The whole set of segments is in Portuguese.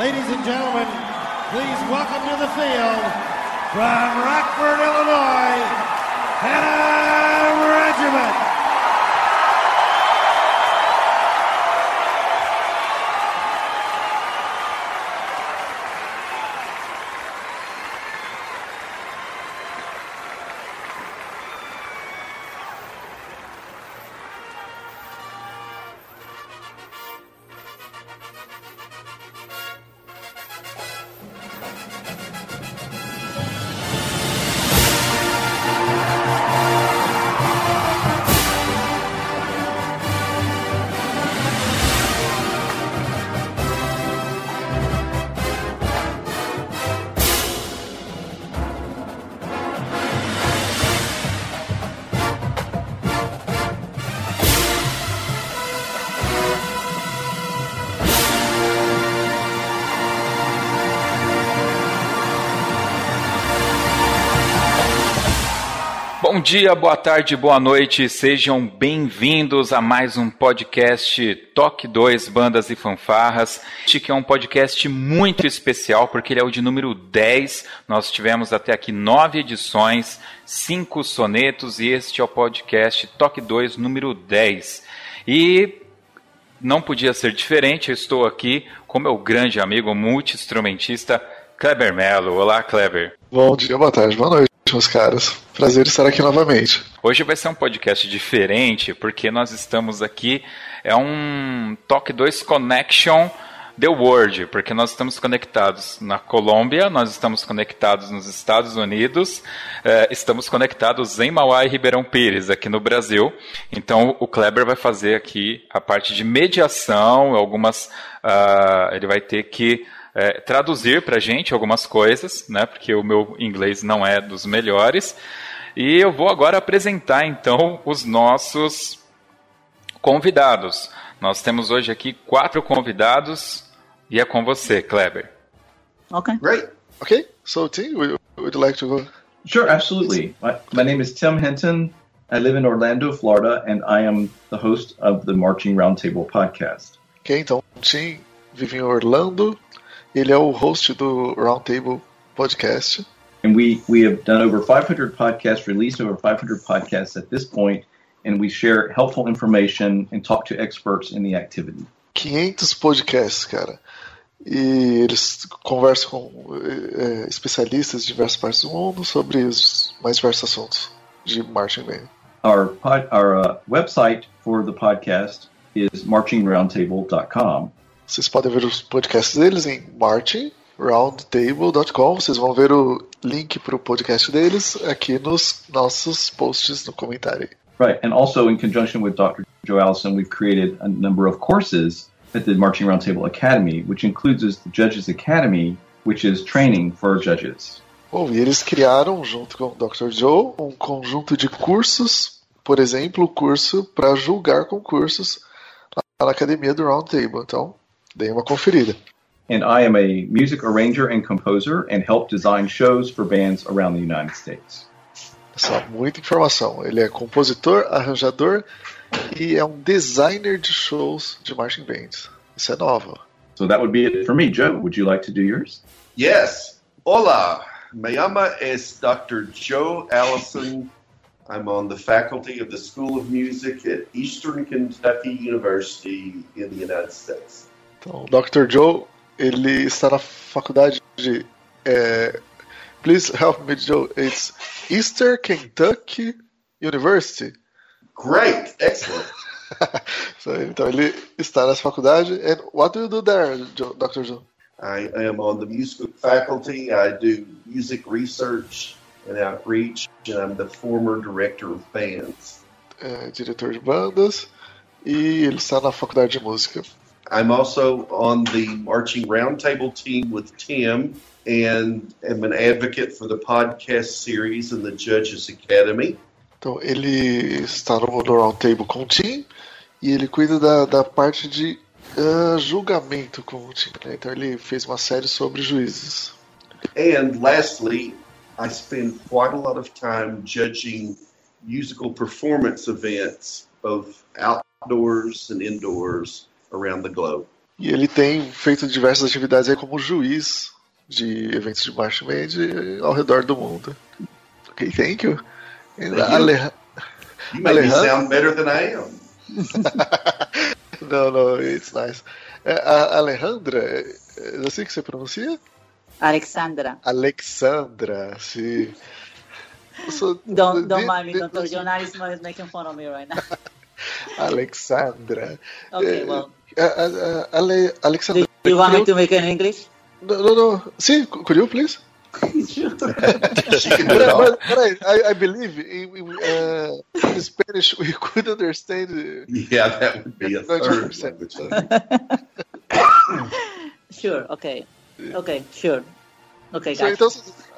Ladies and gentlemen, please welcome to the field from Rockford, Illinois, Hannah Regiment. Dia, boa tarde, boa noite, sejam bem-vindos a mais um podcast Toque 2 Bandas e Fanfarras. Que é um podcast muito especial porque ele é o de número 10. Nós tivemos até aqui nove edições, cinco sonetos e este é o podcast Toque 2 número 10. E não podia ser diferente, eu estou aqui com meu grande amigo multi-instrumentista Kleber Melo. Olá, Kleber. Bom dia, boa tarde, boa noite meus caras. Prazer estar aqui novamente. Hoje vai ser um podcast diferente, porque nós estamos aqui, é um Talk 2 Connection The World, porque nós estamos conectados na Colômbia, nós estamos conectados nos Estados Unidos, eh, estamos conectados em Mauá e Ribeirão Pires, aqui no Brasil. Então o Kleber vai fazer aqui a parte de mediação, algumas. Uh, ele vai ter que é, traduzir para a gente algumas coisas, né, porque o meu inglês não é dos melhores. E eu vou agora apresentar então os nossos convidados. Nós temos hoje aqui quatro convidados e é com você, Kleber. Okay. Great. Okay. So, Tim, would, would you like to go? Sure, absolutely. My, my name is Tim Hinton. I live in Orlando, Florida, and I am the host of the Marching Roundtable podcast. Ok, então, Tim vive em Orlando, Ele é o host do Roundtable Podcast. And we, we have done over 500 podcasts, released over 500 podcasts at this point, and we share helpful information and talk to experts in the activity. 500 podcasts, cara. E eles conversam com é, especialistas de diversas partes do mundo sobre os mais diversos assuntos de marching band. Our, pod, our uh, website for the podcast is marchingroundtable.com. Vocês podem ver os podcasts deles em martinroundtable.com. Vocês vão ver o link para o podcast deles aqui nos nossos posts no comentário. Right, and also in conjunction with Dr. Joe Allison, we've created a number of courses at the Marching Roundtable Academy, which includes the Judges Academy, which is training for judges. Bom, e eles criaram, junto com o Dr. Joe, um conjunto de cursos, por exemplo, o curso para julgar concursos lá na academia do Roundtable. Então, Dê uma conferida. And I am a music arranger and composer and help design shows for bands around the United States. Só muita informação. Ele é compositor, arranjador e é um designer de shows de marching bands. Isso é novo. So that would be it for me. Joe, would you like to do yours? Yes. Hola. Me llama es Dr. Joe Allison. I'm on the faculty of the School of Music at Eastern Kentucky University in the United States. Então, Dr. Joe, ele está na faculdade de. É, please help me, Joe. It's Eastern Kentucky University. Great, excellent. so, então, ele está nessa faculdade. And what do you do there, Joe, Dr. Joe? I am on the music faculty. I do music research and outreach, and I'm the former director of bands. É, diretor de bandas e ele está na faculdade de música. I'm also on the marching roundtable team with Tim and am an advocate for the podcast series and the Judges Academy. Então, ele está no, Roundtable com o Tim e ele cuida da, da parte de uh, julgamento com o Tim. Né? Então, ele fez uma série sobre juízes. And lastly, I spend quite a lot of time judging musical performance events, both outdoors and indoors, around the globe. E ele tem feito diversas atividades aí como juiz de eventos de marching band ao redor do mundo. Ok, thank you. Thank you. Alej- You make me sound better than I am. no, no, it's nice. É, a Alejandra, é é assim que você pronuncia? Alexandra. Alexandra, sim. So, Don't don't mind me. the- Dr. Journalism is making fun of me right now. Alexandra. Okay, Eh, well, a- a- a- Ale, Alexandra. do you want me to make it in English? No, no, no. Sim, could you please? She can do But, but, but I, I, I believe in, in, uh, in Spanish we could understand. uh, Yeah, that would be a Not third 100%. language. Sure. Okay. Okay. Sure. Okay, So, guys. então,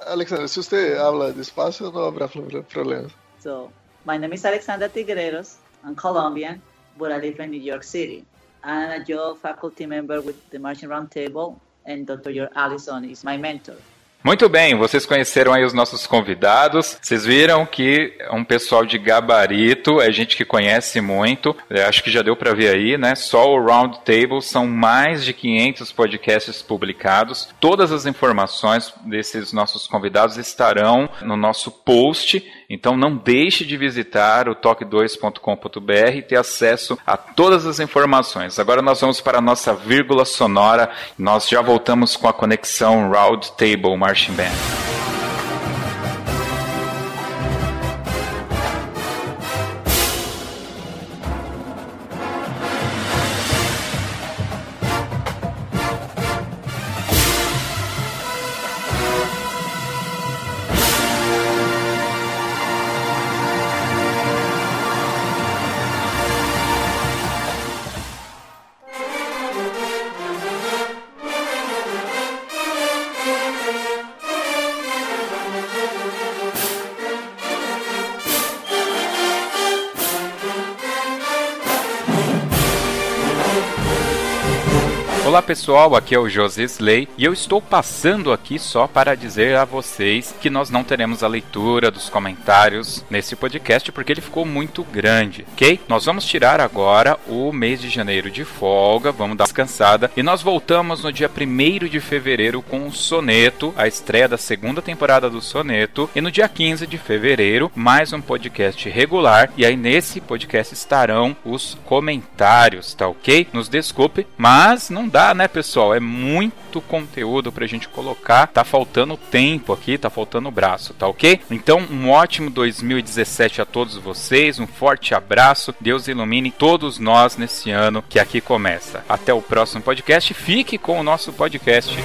Alexandra, se você habla despacio, não habrá pro- problema. So, my name is Alexandra Tigreros. I'm Colombian, but I live in New York City. I'm a Yale faculty member with the Marching Roundtable, and Dr. George Allison is my mentor. Muito bem, vocês conheceram aí os nossos convidados. Vocês viram que é um pessoal de gabarito, é gente que conhece muito. Eu acho que já deu para ver aí, né? Só o Round Table são mais de 500 podcasts publicados. Todas as informações desses nossos convidados estarão no nosso post. Então não deixe de visitar o toque2.com.br e ter acesso a todas as informações. Agora nós vamos para a nossa vírgula sonora. Nós já voltamos com a conexão Round Table Marching Band. Pessoal, aqui é o José Slay e eu estou passando aqui só para dizer a vocês que nós não teremos a leitura dos comentários nesse podcast porque ele ficou muito grande, ok? Nós vamos tirar agora o mês de janeiro de folga, vamos dar descansada e nós voltamos no dia 1 de fevereiro com o Soneto, a estreia da segunda temporada do Soneto, e no dia 15 de fevereiro mais um podcast regular e aí nesse podcast estarão os comentários, tá ok? Nos desculpe, mas não dá, né, pessoal? É muito conteúdo pra gente colocar. Tá faltando tempo aqui, tá faltando braço, tá ok? Então, um ótimo 2017 a todos vocês. Um forte abraço. Deus ilumine todos nós nesse ano que aqui começa. Até o próximo podcast. Fique com o nosso podcast.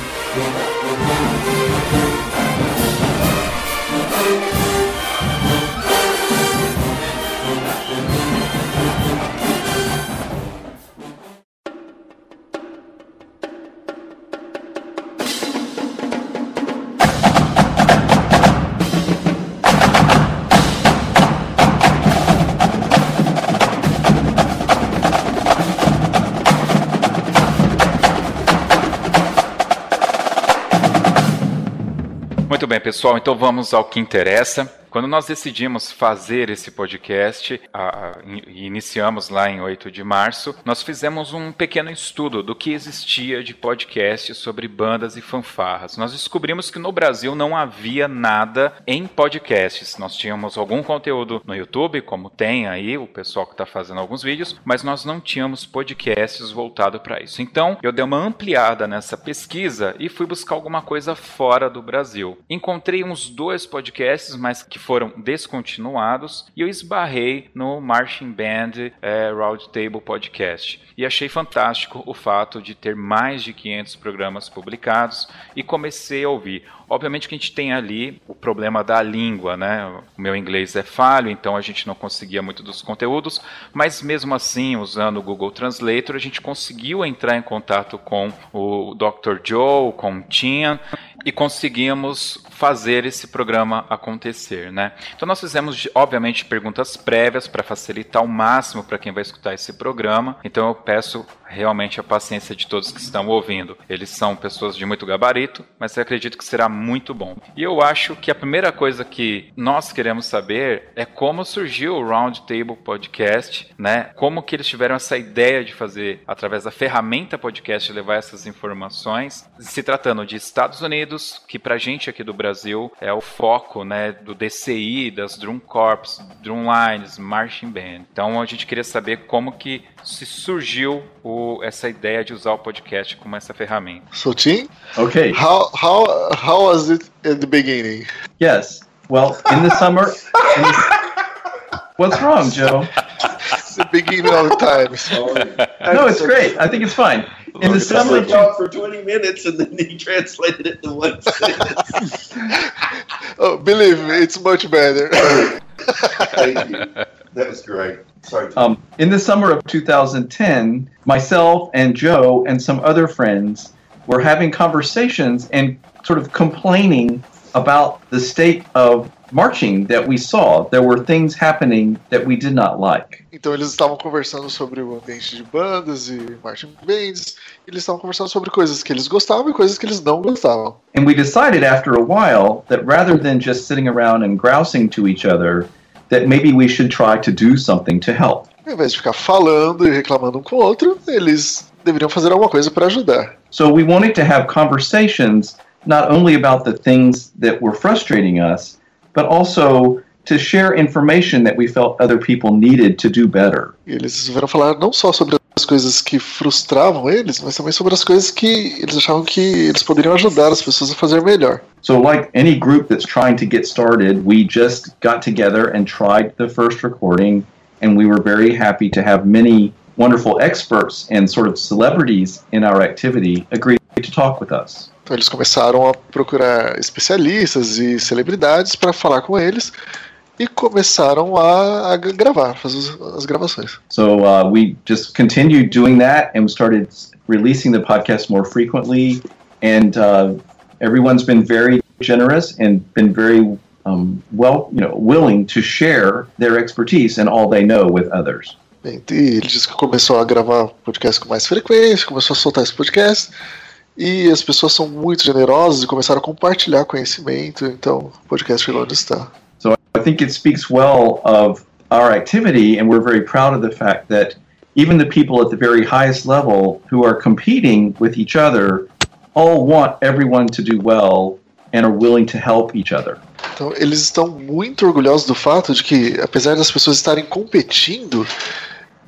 Pessoal. Então vamos ao que interessa. Quando nós decidimos fazer esse podcast a- a- iniciamos lá em 8 de março, nós fizemos um pequeno estudo do que existia de podcast sobre bandas e fanfarras. Nós descobrimos que no Brasil não havia nada em podcasts. Nós tínhamos algum conteúdo no YouTube, como tem aí o pessoal que está fazendo alguns vídeos, mas nós não tínhamos podcasts voltado para isso. Então eu dei uma ampliada nessa pesquisa e fui buscar alguma coisa fora do Brasil. Encontrei uns dois podcasts, mas que foram descontinuados e eu esbarrei no Marching Band é, Roundtable Podcast. E achei fantástico o fato de ter mais de 500 programas publicados e comecei a ouvir. Obviamente que a gente tem ali o problema da língua, né? O meu inglês é falho, então a gente não conseguia muito dos conteúdos, mas mesmo assim, usando o Google Translator, a gente conseguiu entrar em contato com o Dr. Joe, com o Tian, e conseguimos fazer esse programa acontecer, né? Então nós fizemos, obviamente, perguntas prévias para facilitar ao máximo para quem vai escutar esse programa. Então eu peço realmente a paciência de todos que estão ouvindo. Eles são pessoas de muito gabarito, mas eu acredito que será muito bom. E eu acho que a primeira coisa que nós queremos saber é como surgiu o Roundtable Podcast, né? Como que eles tiveram essa ideia de fazer através da ferramenta podcast levar essas informações, se tratando de Estados Unidos, que pra gente aqui do Brasil é o foco, né, do DCI, das Drum Corps, Drumlines, Marching Band. Então a gente queria saber como que se surgiu o, essa ideia de usar o podcast como essa ferramenta. So, Tim, Okay. how how how was it at the beginning? Yes. Well, in the summer. in the- what's wrong, Joe? The beginning of the time. No, it's great. I think it's fine. In the Just summer, like talk for 20 minutes and then he translated it to one sentence. Oh, believe me, it's much better. Thank you. That was great. Sorry. Um, in the summer of 2010, myself and Joe and some other friends were having conversations and sort of complaining about the state of marching that we saw. There were things happening that we did not like. Então eles estavam conversando sobre o ambiente de bandas e marching bands. Eles estavam conversando sobre coisas que eles gostavam e coisas que eles não gostavam. And we decided after a while that rather than just sitting around and grousing to each other, that maybe we should try to do something to help. Ao invés de ficar falando e reclamando um com o outro, eles deveriam fazer alguma coisa para ajudar. So we wanted to have conversations not only about the things that were frustrating us, but also to share information that we felt other people needed to do better. Eles resolveram falar não só sobre as coisas que frustravam eles, mas também sobre as coisas que eles achavam que eles poderiam ajudar as pessoas a fazer melhor. So, like any group that's trying to get started, we just got together and tried the first recording, and we were very happy to have many wonderful experts and sort of celebrities in our activity agree to talk with us. Então eles começaram a procurar especialistas e celebridades para falar com eles e começaram a, a gravar, fazer as, as gravações. So uh, we just continued doing that, and we started releasing the podcast more frequently. And uh, everyone's been very generous and been very um, well, you know, willing to share their expertise and all they know with others. Bem, ele disse que começou a gravar podcast com mais frequência, começou a soltar esse podcast. E as pessoas são muito generosas e começaram a compartilhar conhecimento, então o podcast chegou onde está. So I think it speaks well of our activity, and we're very proud of the fact that even the people at the very highest level who are competing with each other all want everyone to do well and are willing to help each other. Então eles estão muito orgulhosos do fato de que, apesar das pessoas estarem competindo,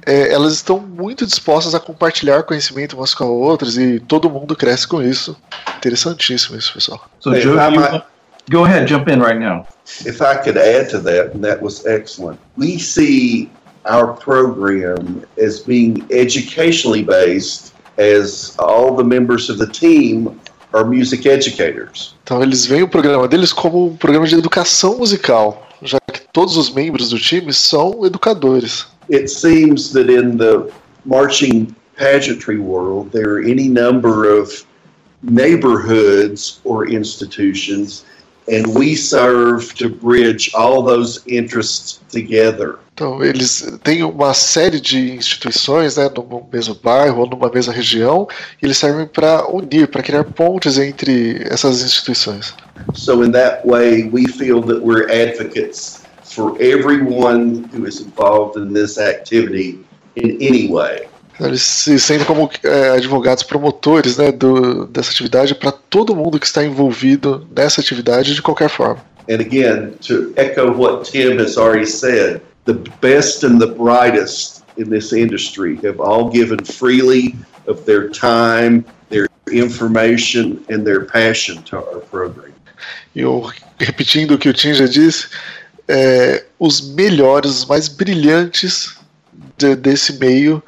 é, elas estão muito dispostas a compartilhar conhecimento umas com as outras e todo mundo cresce com isso. Interessantíssimo isso, pessoal. So, Joe, you- go ahead, jump in right now. if I could add to that, and that was excellent. We see our program as being educationally based, as all the members of the team are music educators. Então eles veem o programa deles como um programa de educação musical, já que todos os membros do time são educadores. It seems that in the marching pageantry world, there are any number of neighborhoods or institutions, and we serve to bridge all those interests together. Então eles têm uma série de instituições, né, no mesmo bairro ou numa mesma região, e eles servem para unir, para criar pontes entre essas instituições. So, in that way, we feel that we're advocates for everyone who is involved in this activity in any way. Eles se sentem como é, advogados promotores né, do, dessa atividade para todo mundo que está envolvido nessa atividade de qualquer forma. And again, to echo what Tim has already said, the best and the brightest in this industry have all given freely of their time, their information, and their passion to our program. Eu, repetindo o que o Tim já disse, é, os melhores, os mais brilhantes de, desse meio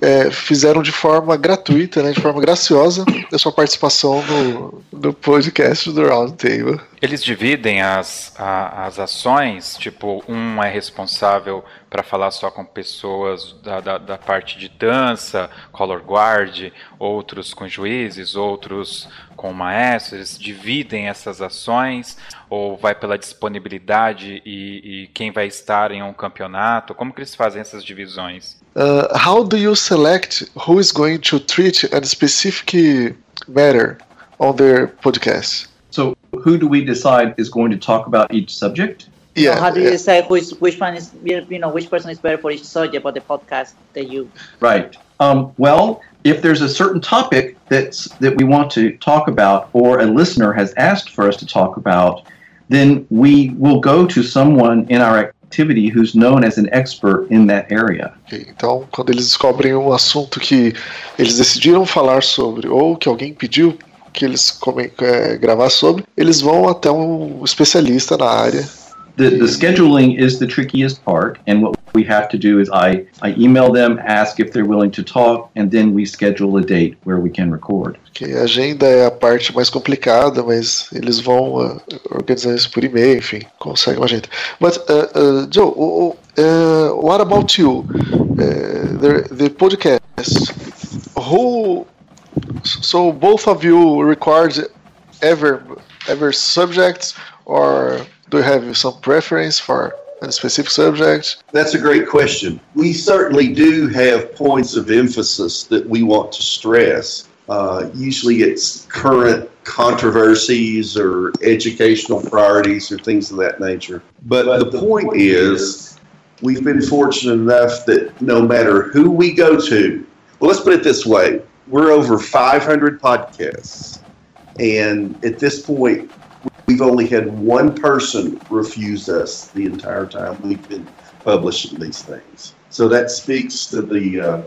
é, fizeram de forma gratuita, né, de forma graciosa, a sua participação no, no podcast do Roundtable. Eles dividem as, a, as ações, tipo, um é responsável para falar só com pessoas da, da, da, parte de dança, color guard, outros com juízes, outros com maestros, eles dividem essas ações ou vai pela disponibilidade e, e quem vai estar em um campeonato? Como que eles fazem essas divisões? Uh, how do you select who is going to treat a specific matter on their podcast? So, who do we decide is going to talk about each subject? Yeah. So how do yeah. you decide which which one is you know which person is better for each subject of the podcast that you? Right. Um, well, if there's a certain topic that's that we want to talk about, or a listener has asked for us to talk about, then we will go to someone in our activity who's known as an expert in that area. Ok, Então, quando eles descobrem um assunto que eles decidiram falar sobre, ou que alguém pediu que eles come, é, gravar sobre, eles vão até um especialista na área. The, the scheduling is the trickiest part, and what we have to do is I, I email them, ask if they're willing to talk, and then we schedule a date where we can record. A agenda é a parte mais complicada, mas eles vão uh, organizar isso por e-mail, enfim, conseguem uma agenda. But uh, uh, Joe, uh, what about you? Uh, the, the podcast. Who? So both of you record ever ever subjects, or do you have some preference for a specific subject? That's a great question. We certainly do have points of emphasis that we want to stress. Uh, usually it's current controversies or educational priorities or things of that nature. But the point is, we've been fortunate enough that no matter who we go to, well, let's put it this way we're over 500 podcasts. And at this point, we've only had one person refuse us the entire time we've been publishing these things. So that speaks to the uh,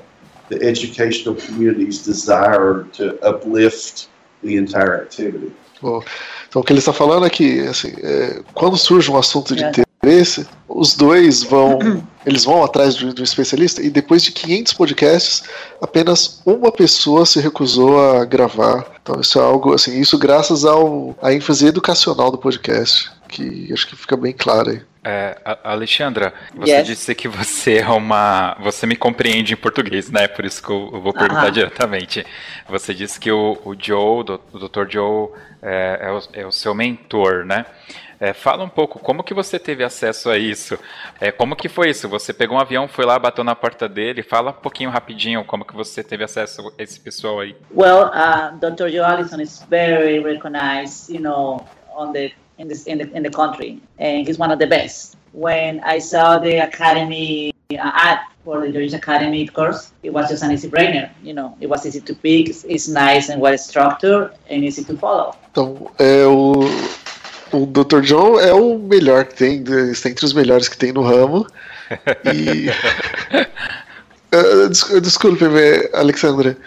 the educational community's desire to uplift the entire activity. Bom, então o que ele está falando é que assim, é, quando surge um assunto de É. interesse, os dois vão, eles vão atrás de, um especialista e depois de 500 podcasts, apenas uma pessoa se recusou a gravar. Então isso é algo assim, isso graças ao à ênfase educacional do podcast, que acho que fica bem claro aí. É, Alexandra, você Yes. disse que você é uma. Você me compreende em português, né? Por isso que eu vou perguntar diretamente. Você disse que o, o Joe, o Dr. Joe, é, é o, é o seu mentor, né? É, fala um pouco, como que você teve acesso a isso? É, como que foi isso? Você pegou um avião, foi lá, bateu na porta dele? Fala um pouquinho rapidinho como que você teve acesso a esse pessoal aí. Well, uh, Dr. Joe Allison is very recognized, you know, on the in this in the in the country, and he's one of the best. When I saw the academy uh, ad for the Judges Academy course, it was just an easy brainer. You know, it was easy to pick. It's, nice and well structured and easy to follow. Então, é o o Dr. John é o melhor que tem, está entre os melhores que tem no ramo. E Eh, des- Desculpe-me, Alexandra,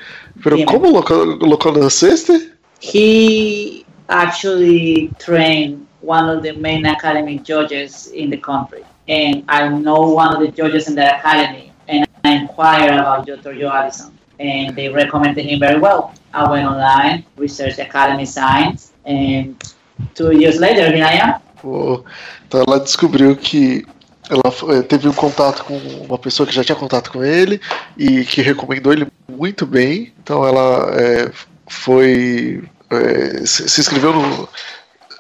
pero. ¿cómo lo, co- lo conociste? He actually trained one of the main academic judges in the country. And I know one of the judges in the academy, and I inquired about Dr. Joe Allison, and they recommended him very well. I went online, researched academy science, and two years later, here I am. O- Então ela descobriu que ela eh, teve um contato com uma pessoa que já tinha contato com ele e que recomendou ele muito bem. Então ela eh, foi eh, se, se inscreveu no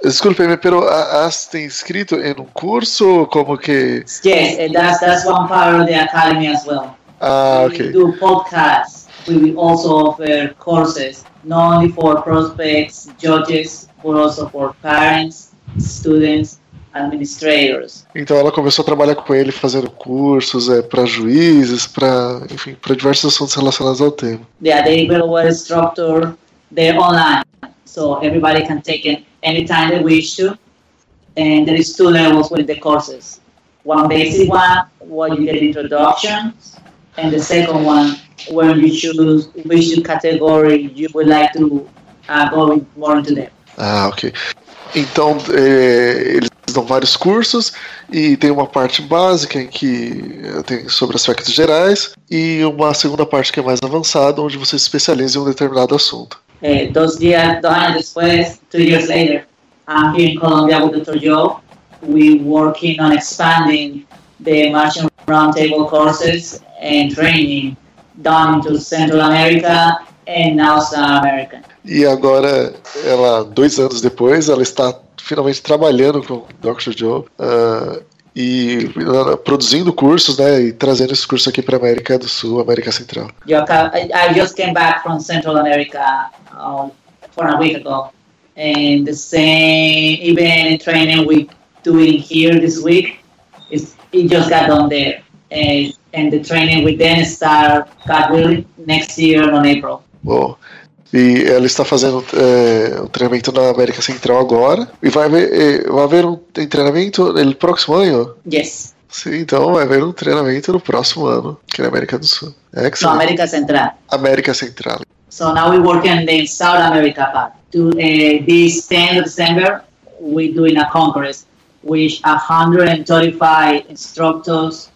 Desculpe-me, pero ha- has te inscrito em um curso como que Yes, and that's that's one part of the academy as well. ah We ok do podcasts. We will also offer courses, not only for prospects, judges, but also for parents, students, administrators. Então ela começou a trabalhar com ele fazendo cursos é, para juízes, para enfim, para diversos assuntos relacionados ao tema. Yeah, they very well structured. They're online, so everybody can take it anytime they wish to. And there is two levels with the courses. One basic one, where you get introductions, and the second one, where you choose which category you would like to uh, go more into depth. Ah, ok. Então, é, eles dão vários cursos e tem uma parte básica em que tem sobre aspectos gerais e uma segunda parte que é mais avançada, onde você se especializa em um determinado assunto. Eh, dos días, dos años después, two years later, I'm here in Colombia with Dr. Joe. We're working on expanding the marching roundtable courses and training down into Central America and now South America. E agora, ela, dois anos depois, ela está finalmente trabalhando com o Dr. Joe uh, e uh, produzindo cursos, né, e trazendo esses cursos aqui para a América do Sul, América Central. I, just came back from Central America um, for a week ago, and the same event and training we doing here this week it just got done there, and and the training we then start willing next year on April. Bom, e ela está fazendo é, um treinamento na América Central agora e vai haver, eh, vai haver um treinamento no próximo ano? Yes, Sim, então vai haver um treinamento no próximo ano aqui na América do Sul. no Excellent. America Central. América Central. So now we're working on the South America part. To uh, this 10th of December, we're doing a congress with 135 instructors,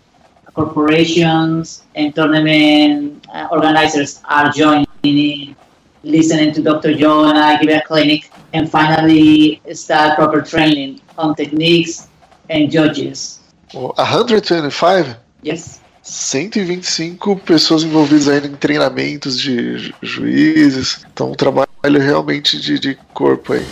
corporations, and tournament uh, organizers are joining in, listening to Dr. Joe and I give a clinic, and finally start proper training on techniques and judges. O 125 Yes. 125 pessoas envolvidas ainda em treinamentos de ju- juízes. Então, um trabalho realmente de, de corpo aí.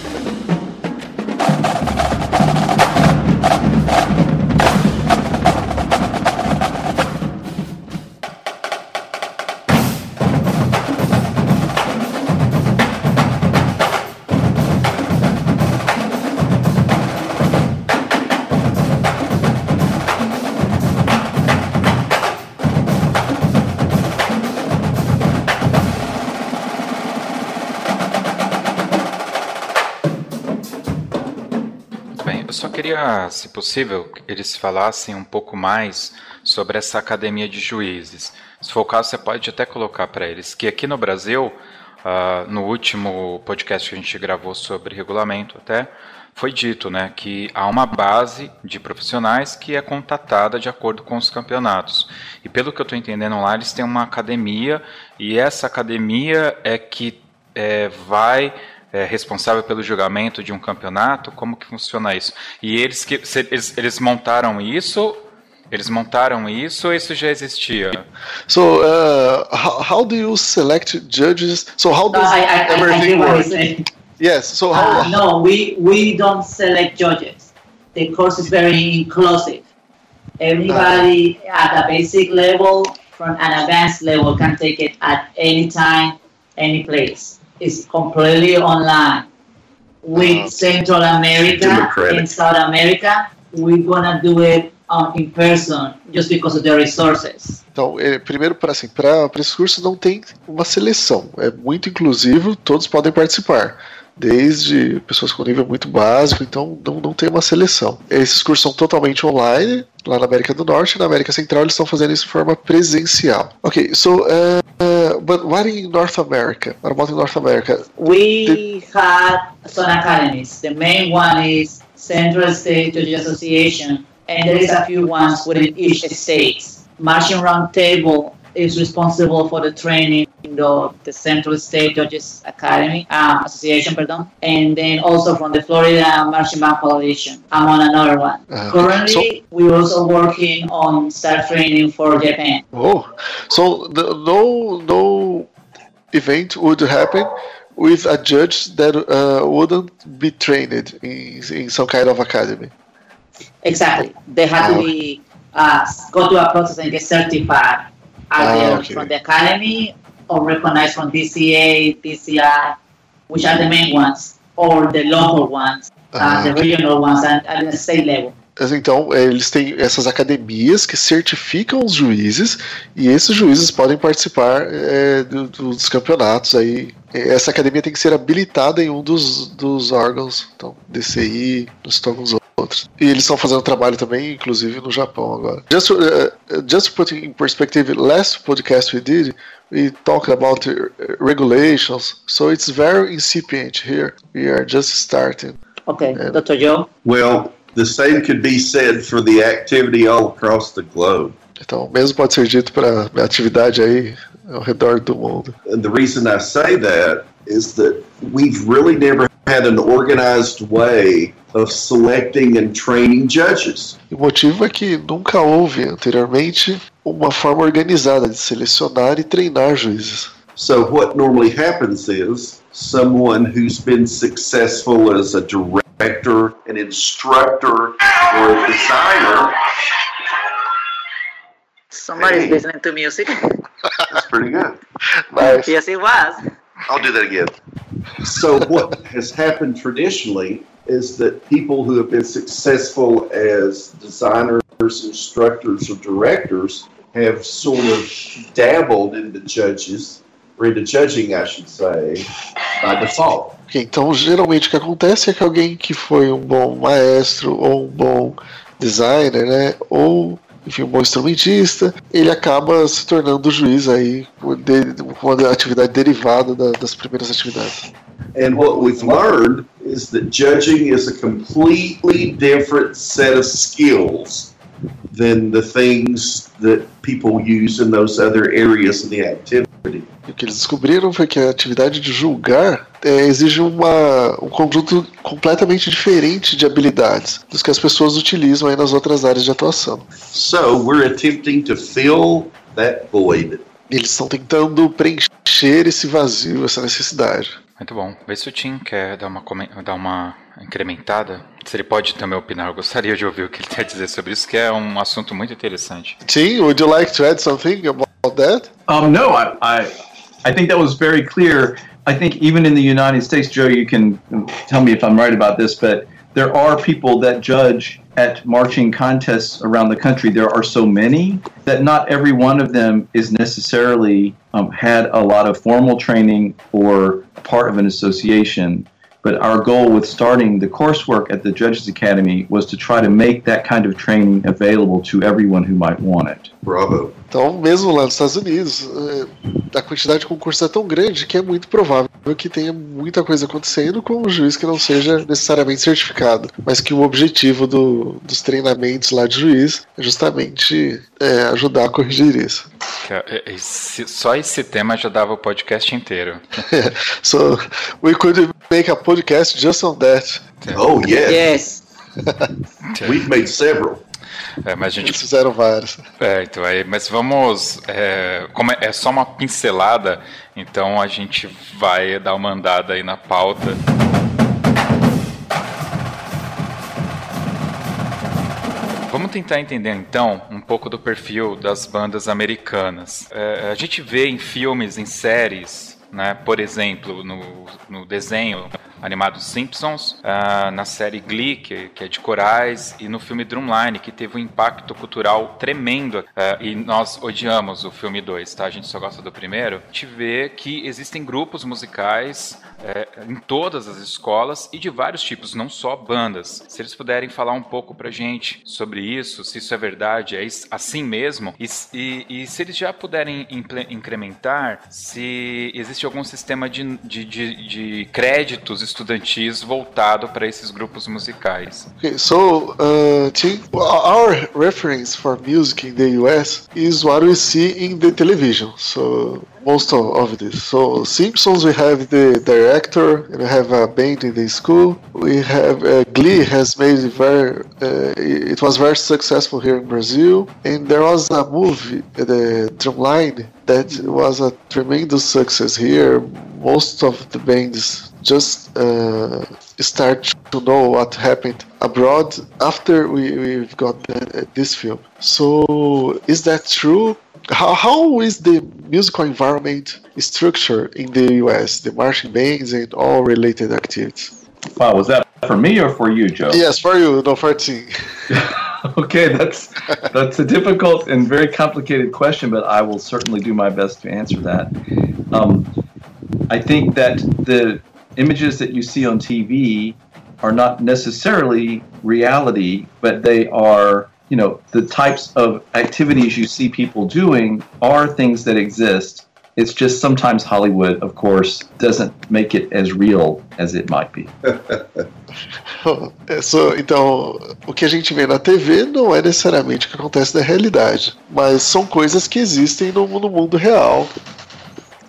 Se possível, que eles falassem um pouco mais sobre essa academia de juízes. Se for o caso, você pode até colocar para eles que aqui no Brasil, ah, no último podcast que a gente gravou sobre regulamento, até foi dito, né, que há uma base de profissionais que é contatada de acordo com os campeonatos. E pelo que eu estou entendendo lá, eles têm uma academia e essa academia é que é, vai é responsável pelo julgamento de um campeonato? Como que funciona isso? E eles que se- eles, eles montaram isso? Eles montaram isso ou isso já existia? So, uh, how, how do you select judges? So, how No, does I, I, I, I everything what work? Yes. So, how? Uh, no, we, we don't select judges. The course is very inclusive. Everybody at a basic level from an advanced level can take it at any time, any place. It's completely online. With. Central America and South America, we're gonna do it um, in person just because of the resources. Então, é, primeiro, para assim, esse curso não tem uma seleção. É muito inclusivo, todos podem participar. Desde pessoas com nível muito básico, então não, não tem uma seleção. Esses cursos são totalmente online, lá na América do Norte, na América Central eles estão fazendo isso de forma presencial. Ok, so, uh, uh, but what in North America? What about in North America? We had some academies. The main one is Central State Judges Association, and there is a few ones within each state. Marching Roundtable is responsible for the training in the, the Central State Judges Academy uh, Association, pardon, and then also from the Florida Marching Band Coalition. I'm on another one. Uh, Currently, we're also working on start training for Japan. Oh, so the, no no event would happen with a judge that uh, wouldn't be trained in, in some kind of academy. Exactly. They have to be uh, go through a process and get certified Ah, okay. from the academy or recognized from DCA, DCI, which are the main ones, or the local ones, Ah, uh, the regional ones, and at the state level. Então, eh, eles têm essas academias que certificam os juízes e esses juízes podem participar eh, do- dos campeonatos aí. Eh, Essa academia tem que ser habilitada em um dos, dos órgãos, então DCI, nos alguns outros. E eles estão fazendo trabalho também, inclusive no Japão agora. Just to, uh, just to put in perspective, last podcast we did, we talked about uh, regulations, so it's very incipient here. We are just starting. Okay, Yeah. Dr. Joe. Well, The same could be said for the activity all across the globe. Então, o mesmo pode ser dito para a atividade aí ao redor do mundo. And the reason I say that is that we've really never had an organized way of selecting and training judges. O motivo é que nunca houve anteriormente uma forma organizada de selecionar e treinar juízes. So, what normally happens is someone who's been successful as a director, an instructor, or a designer. Somebody's Hey. listening to music. That's pretty good. Mas yes, it was. I'll do that again. So, what has happened traditionally is that people who have been successful as designers, instructors, or directors have sort of dabbled into judges, or into judging, I should say, by default. Ok, Então, geralmente o que acontece é que alguém que foi um bom maestro ou um bom designer, né, ou enfim, um bom instrumentista, ele acaba se tornando juiz aí uma atividade derivada da- das primeiras atividades. And what we've learned is that judging is a completely different set of skills than the things that people use in those other areas of the activity. E o que eles descobriram foi que a atividade de julgar é, exige uma, um conjunto completamente diferente de habilidades dos que as pessoas utilizam aí nas outras áreas de atuação. So we're attempting to fill that void. Eles estão tentando preencher esse vazio, essa necessidade. Muito bom. Vê se o Tim quer dar uma, dar uma incrementada. Se ele pode também opinar, eu gostaria de ouvir o que ele tem a dizer sobre isso, que é um assunto muito interessante. Tim, would you like to add something about that? Um, no, I, I, I think that was very clear. I think even in the United States, Joe, you can tell me if I'm right about this, but there are people that judge at marching contests around the country. There are so many that not every one of them is necessarily um, had a lot of formal training or part of an association. But our goal with starting the coursework at the Judges Academy was to try to make that kind of training available to everyone who might want it. Bravo. Então, mesmo lá nos Estados Unidos, é, a quantidade de concursos é tão grande que é muito provável que tenha muita coisa acontecendo com um juiz que não seja necessariamente certificado, mas que o objetivo do- dos treinamentos lá de juiz é justamente é, ajudar a corrigir isso. É- é- só esse tema já dava o podcast inteiro. So, we could make a podcast just on that. Oh, yeah. Yes. We've made several. É, mas a gente Eles fizeram vários. É, então aí, mas vamos. É, como é, é só uma pincelada, então a gente vai dar uma andada aí na pauta. Vamos tentar entender então um pouco do perfil das bandas americanas. É, a gente vê em filmes, em séries, né, por exemplo, no, no desenho animado Simpsons, ah, na série Glee, que, que é de corais, e no filme Drumline, que teve um impacto cultural tremendo. ah, e nós odiamos o filme 2, tá? A gente só gosta do primeiro. A gente vê que existem grupos musicais é, em todas as escolas e de vários tipos, não só bandas. Se eles puderem falar um pouco pra gente sobre isso, se isso é verdade, é assim mesmo, e, e- e se eles já puderem incrementar, se existe algum sistema de, de, de, de créditos estudantis voltado para esses grupos musicais. Okay, so uh, our reference for music in the US is what we see in the television. So most of, this. So Simpsons, we have the director, and we have a band in the school. We have Glee has made it very. Uh, it was very successful here in Brazil, and there was a movie, the Drumline, that was a tremendous success here. Most of the bands just uh, start to know what happened abroad after we, we've got the, this film. So, is that true? How, how is the musical environment structured in the US, the marching bands and all related activities? Wow, was that for me or for you, Joe? Yes, for you, no for Tim. okay, that's that's a difficult and very complicated question, but I will certainly do my best to answer that. Um, I think that the images that you see on TV are not necessarily reality, but they are, you know, the types of activities you see people doing are things that exist It's just sometimes Hollywood, of course, doesn't make it as real as it might be. Então, o que a gente vê na TV não é necessariamente o que acontece na realidade, mas são coisas que existem no, no mundo real.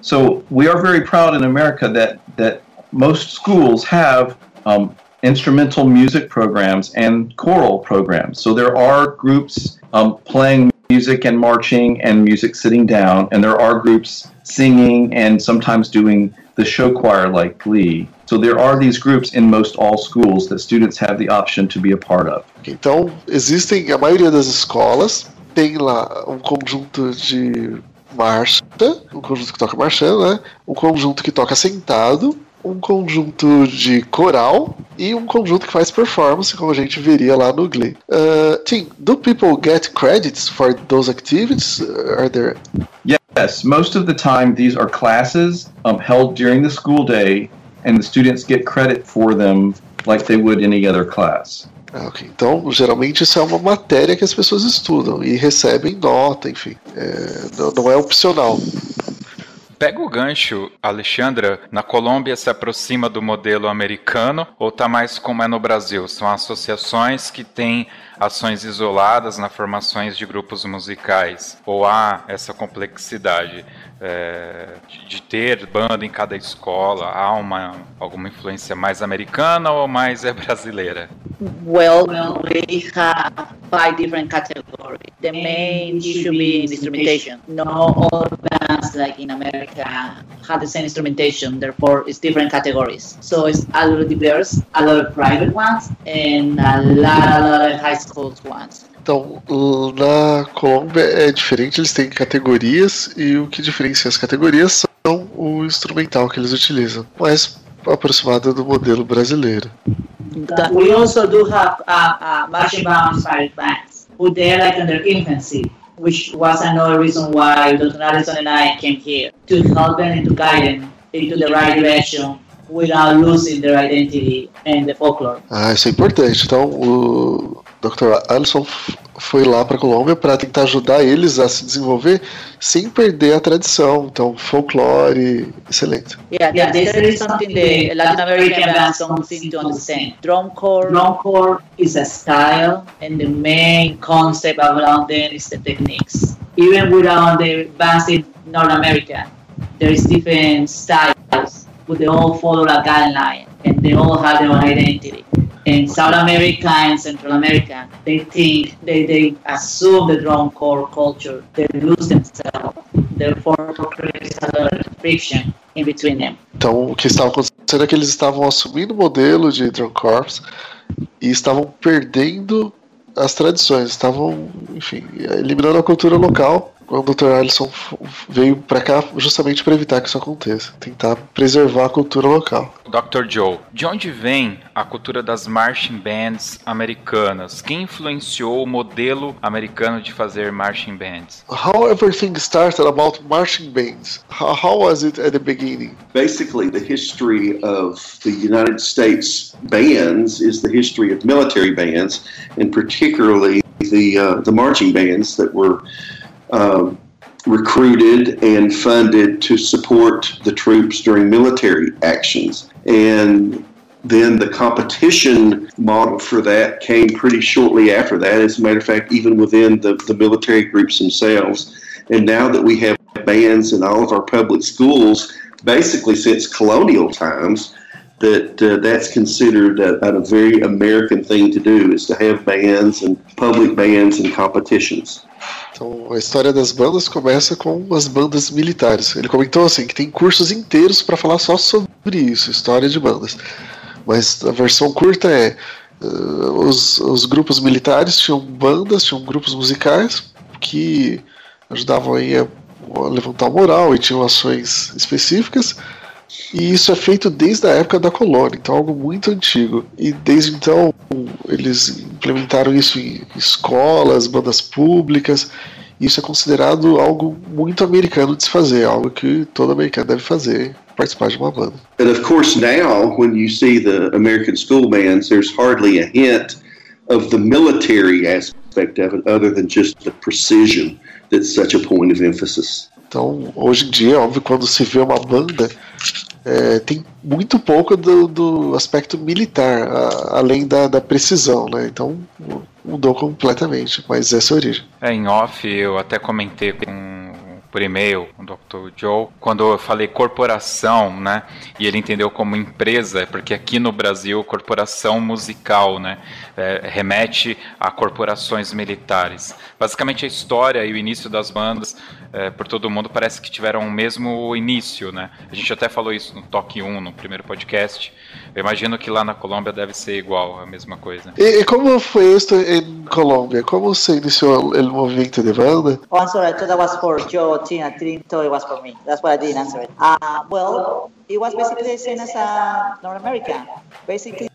So we are very proud in America that that most schools have um, instrumental music programs and choral programs. So there are groups um, playing music and marching and music sitting down, and there are groups singing and sometimes doing the show choir like Glee. So there are these groups in most all schools that students have the option to be a part of. Então, existem, a maioria das escolas tem lá um conjunto de marcha, um conjunto que toca marchando, né? Um conjunto que toca sentado, um conjunto de coral e um conjunto que faz performance, como a gente veria lá no Glee. Uh, Tim, do people get credits for those activities? Are there Yes, most of the time these are classes um, held during the school day, and the students get credit for them like they would any other class. Ah, ok. Então, geralmente isso é uma matéria que as pessoas estudam e recebem nota, enfim. É, não, não é opcional. Pega o gancho, Alexandra. Na Colômbia se aproxima do modelo americano ou tá mais como é no Brasil? São associações que têm ações isoladas na formações de grupos musicais? Ou há essa complexidade é, de, ter banda em cada escola? Há uma, alguma influência mais americana ou mais é brasileira? Well, we have five different categories. The main issue being instrumentation. No all bands like in America have the same instrumentation, therefore it's different categories. So it's a little diverse, a lot of private ones, and a lot, a lot of high school ones. Então, na Colômbia é diferente, eles têm categorias e o que diferencia as categorias são o instrumental que eles utilizam, mais aproximado do modelo brasileiro. That we also do have uh, uh, marching band inspired bands who they're like in their infancy, which was another reason why Dr. Allison and I came here to help them and to guide them into the right direction without losing their identity and the folklore. Ah, isso é importante. Então, o Dr. Alisson f- foi lá para a Colômbia para tentar ajudar eles a se desenvolver sem perder a tradição. Então, folclore, excelente. Yeah, yeah, there is something the Latin American bands don't seem to understand. Drum corps, drum corps is a style, and the main concept around them is the techniques. Even without the bands in North America, there is different styles, but they all follow a guideline, and they all have their own identity. In South America and Central America, they think they, they assume the drum corps culture, they lose themselves. Therefore, creates a lot of friction. Então, o que estava acontecendo é que eles estavam assumindo o modelo de Drum Corps e estavam perdendo as tradições, estavam, enfim, eliminando a cultura local. Quando o Dr. Alisson veio para cá justamente para evitar que isso aconteça, tentar preservar a cultura local. Dr. Joe, de onde vem a cultura das marching bands americanas? Quem influenciou o modelo americano de fazer marching bands? How everything started about marching bands. How, how was it at the beginning? basically the history of the United States bands is the history of military bands, and particularly the uh, the marching bands that were um, recruited and funded to support the troops during military actions. And then the competition model for that came pretty shortly after that. As a matter of fact, even within the, the military groups themselves. And now that we have bands in all of our public schools, basically since colonial times, that uh, that's considered a, a very American thing to do is to have bands and public bands and competitions. Então, a história das bandas começa com as bandas militares. Ele comentou assim que tem cursos inteiros para falar só sobre isso, história de bandas. Mas a versão curta é uh, os, os grupos militares tinham bandas, tinham grupos musicais que ajudavam aí a, a levantar o moral e tinham ações específicas. E isso é feito desde a época da colônia, então algo muito antigo. E desde então eles implementaram isso em escolas, bandas públicas. Isso é considerado algo muito americano de se fazer, algo que todo americano deve fazer, participar de uma banda. And of course, now when you see the American school bands, there's hardly a hint of the military aspect of it, other than just the precision that's such a point of emphasis. Então, hoje em dia, óbvio, quando se vê uma banda, é, tem muito pouco do, do aspecto militar, a, além da, da, precisão, né? Então mudou completamente, mas essa é a origem. É, em off eu até comentei com por e-mail com o Dr. Joe, quando eu falei corporação, né? E ele entendeu como empresa, porque aqui no Brasil, corporação musical, né? É, remete a corporações militares. Basicamente, a história e o início das bandas é, por todo mundo parece que tiveram o mesmo início, né? A gente até falou isso no Toque 1, no primeiro podcast. Eu imagino que lá na Colômbia deve ser igual, a mesma coisa. E, e como foi isso em Colômbia? Como se iniciou o movimento de banda? Oh, I'm sorry, I thought that was for Joe, Tina. I didn't thought it was for me. That's why I didn't answer it. Uh, well, it was basically the same as uh, North America. Basically,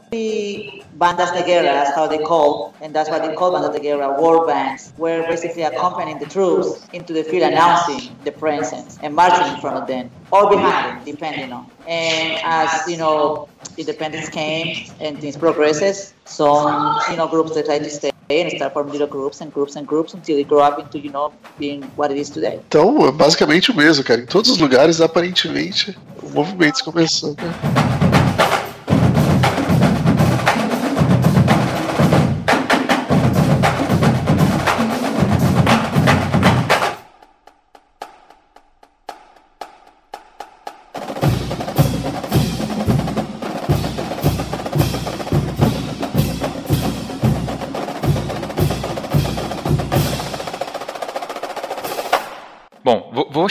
bandas de guerra, that's how they call, and that's why they call bandas de guerra, war bands, were basically accompanying the troops into the field announcing the presence and marching in front of them or behind depending on. And as you know, independence came and things progresses, some you know groups try to stay and start forming little groups and groups and groups until it grow up into you know being what it is today. Então, basicamente o mesmo, cara. Em todos os lugares, aparentemente, o movimento começou. Né?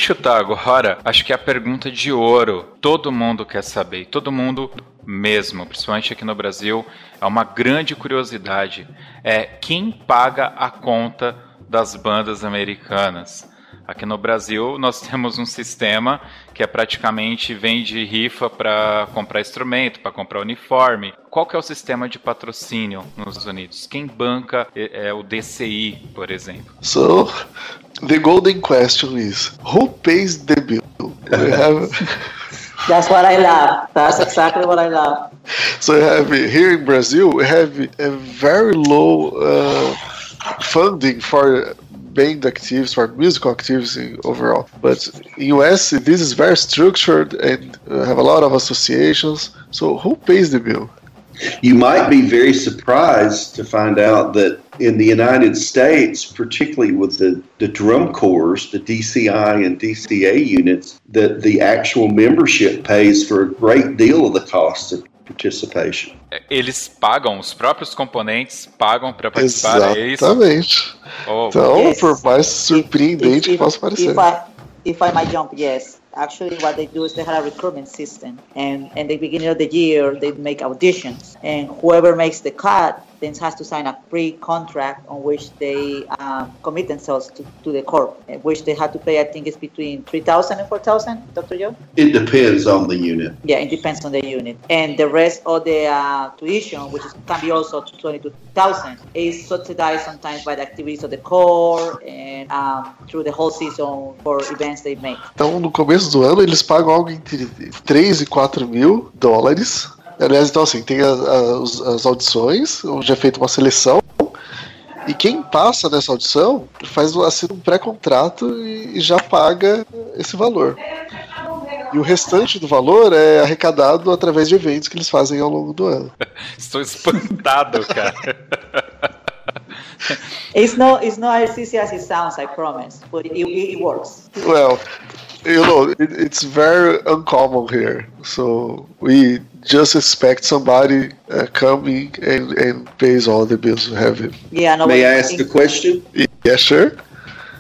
Chutar agora, acho que é a pergunta de ouro. Todo mundo quer saber, todo mundo mesmo, principalmente aqui no Brasil, é uma grande curiosidade. É quem paga a conta das bandas americanas? Aqui no Brasil, nós temos um sistema que é praticamente vende rifa para comprar instrumento, para comprar uniforme. Qual que é o sistema de patrocínio nos Estados Unidos? Quem banca é, é o DCI, por exemplo? So, the golden question is, who pays the bill? Have... That's what I love. That's exactly what I love. So have here in Brazil, we have a very low uh, funding for band activities, for musical activities overall. But in US, this is very structured and uh, have a lot of associations. So who pays the bill? You might be very surprised to find out that in the United States, particularly with the, the drum corps, the DCI and DCA units, that the actual membership pays for a great deal of the cost of participation. Eles pagam, os próprios componentes pagam para participar, é Exatamente. Oh, então, yes. por mais surpreendente que possa parecer. If I, if I might jump, yes. Actually, what they do is they have a recruitment system, and in the beginning of the year, they make auditions, and whoever makes the cut then has to sign a pre-contract on which they um, commit themselves to, to the corp, which they have to pay. I think it's between three thousand and four thousand. Dr. Joe. It depends on the unit. Yeah, it depends on the unit, and the rest of the uh, tuition, which is, can be also twenty-two thousand, is subsidized sometimes by the activities of the corps and um, through the whole season for events they make. Então, no começo do ano, eles pagam algo entre 3 e 4 mil dólares Aliás, então assim, tem as, as, as audições, onde é feita uma seleção, e quem passa nessa audição faz assina um pré-contrato e, e já paga esse valor. E o restante do valor é arrecadado através de eventos que eles fazem ao longo do ano. Estou espantado, cara. it's not it's not as easy as it sounds, I promise, but it, it works. Well, you know, it, it's very uncommon here. So we just expect somebody uh, coming and, and pays all the bills we have. Yeah, no, May I ask a question? Yeah, sure.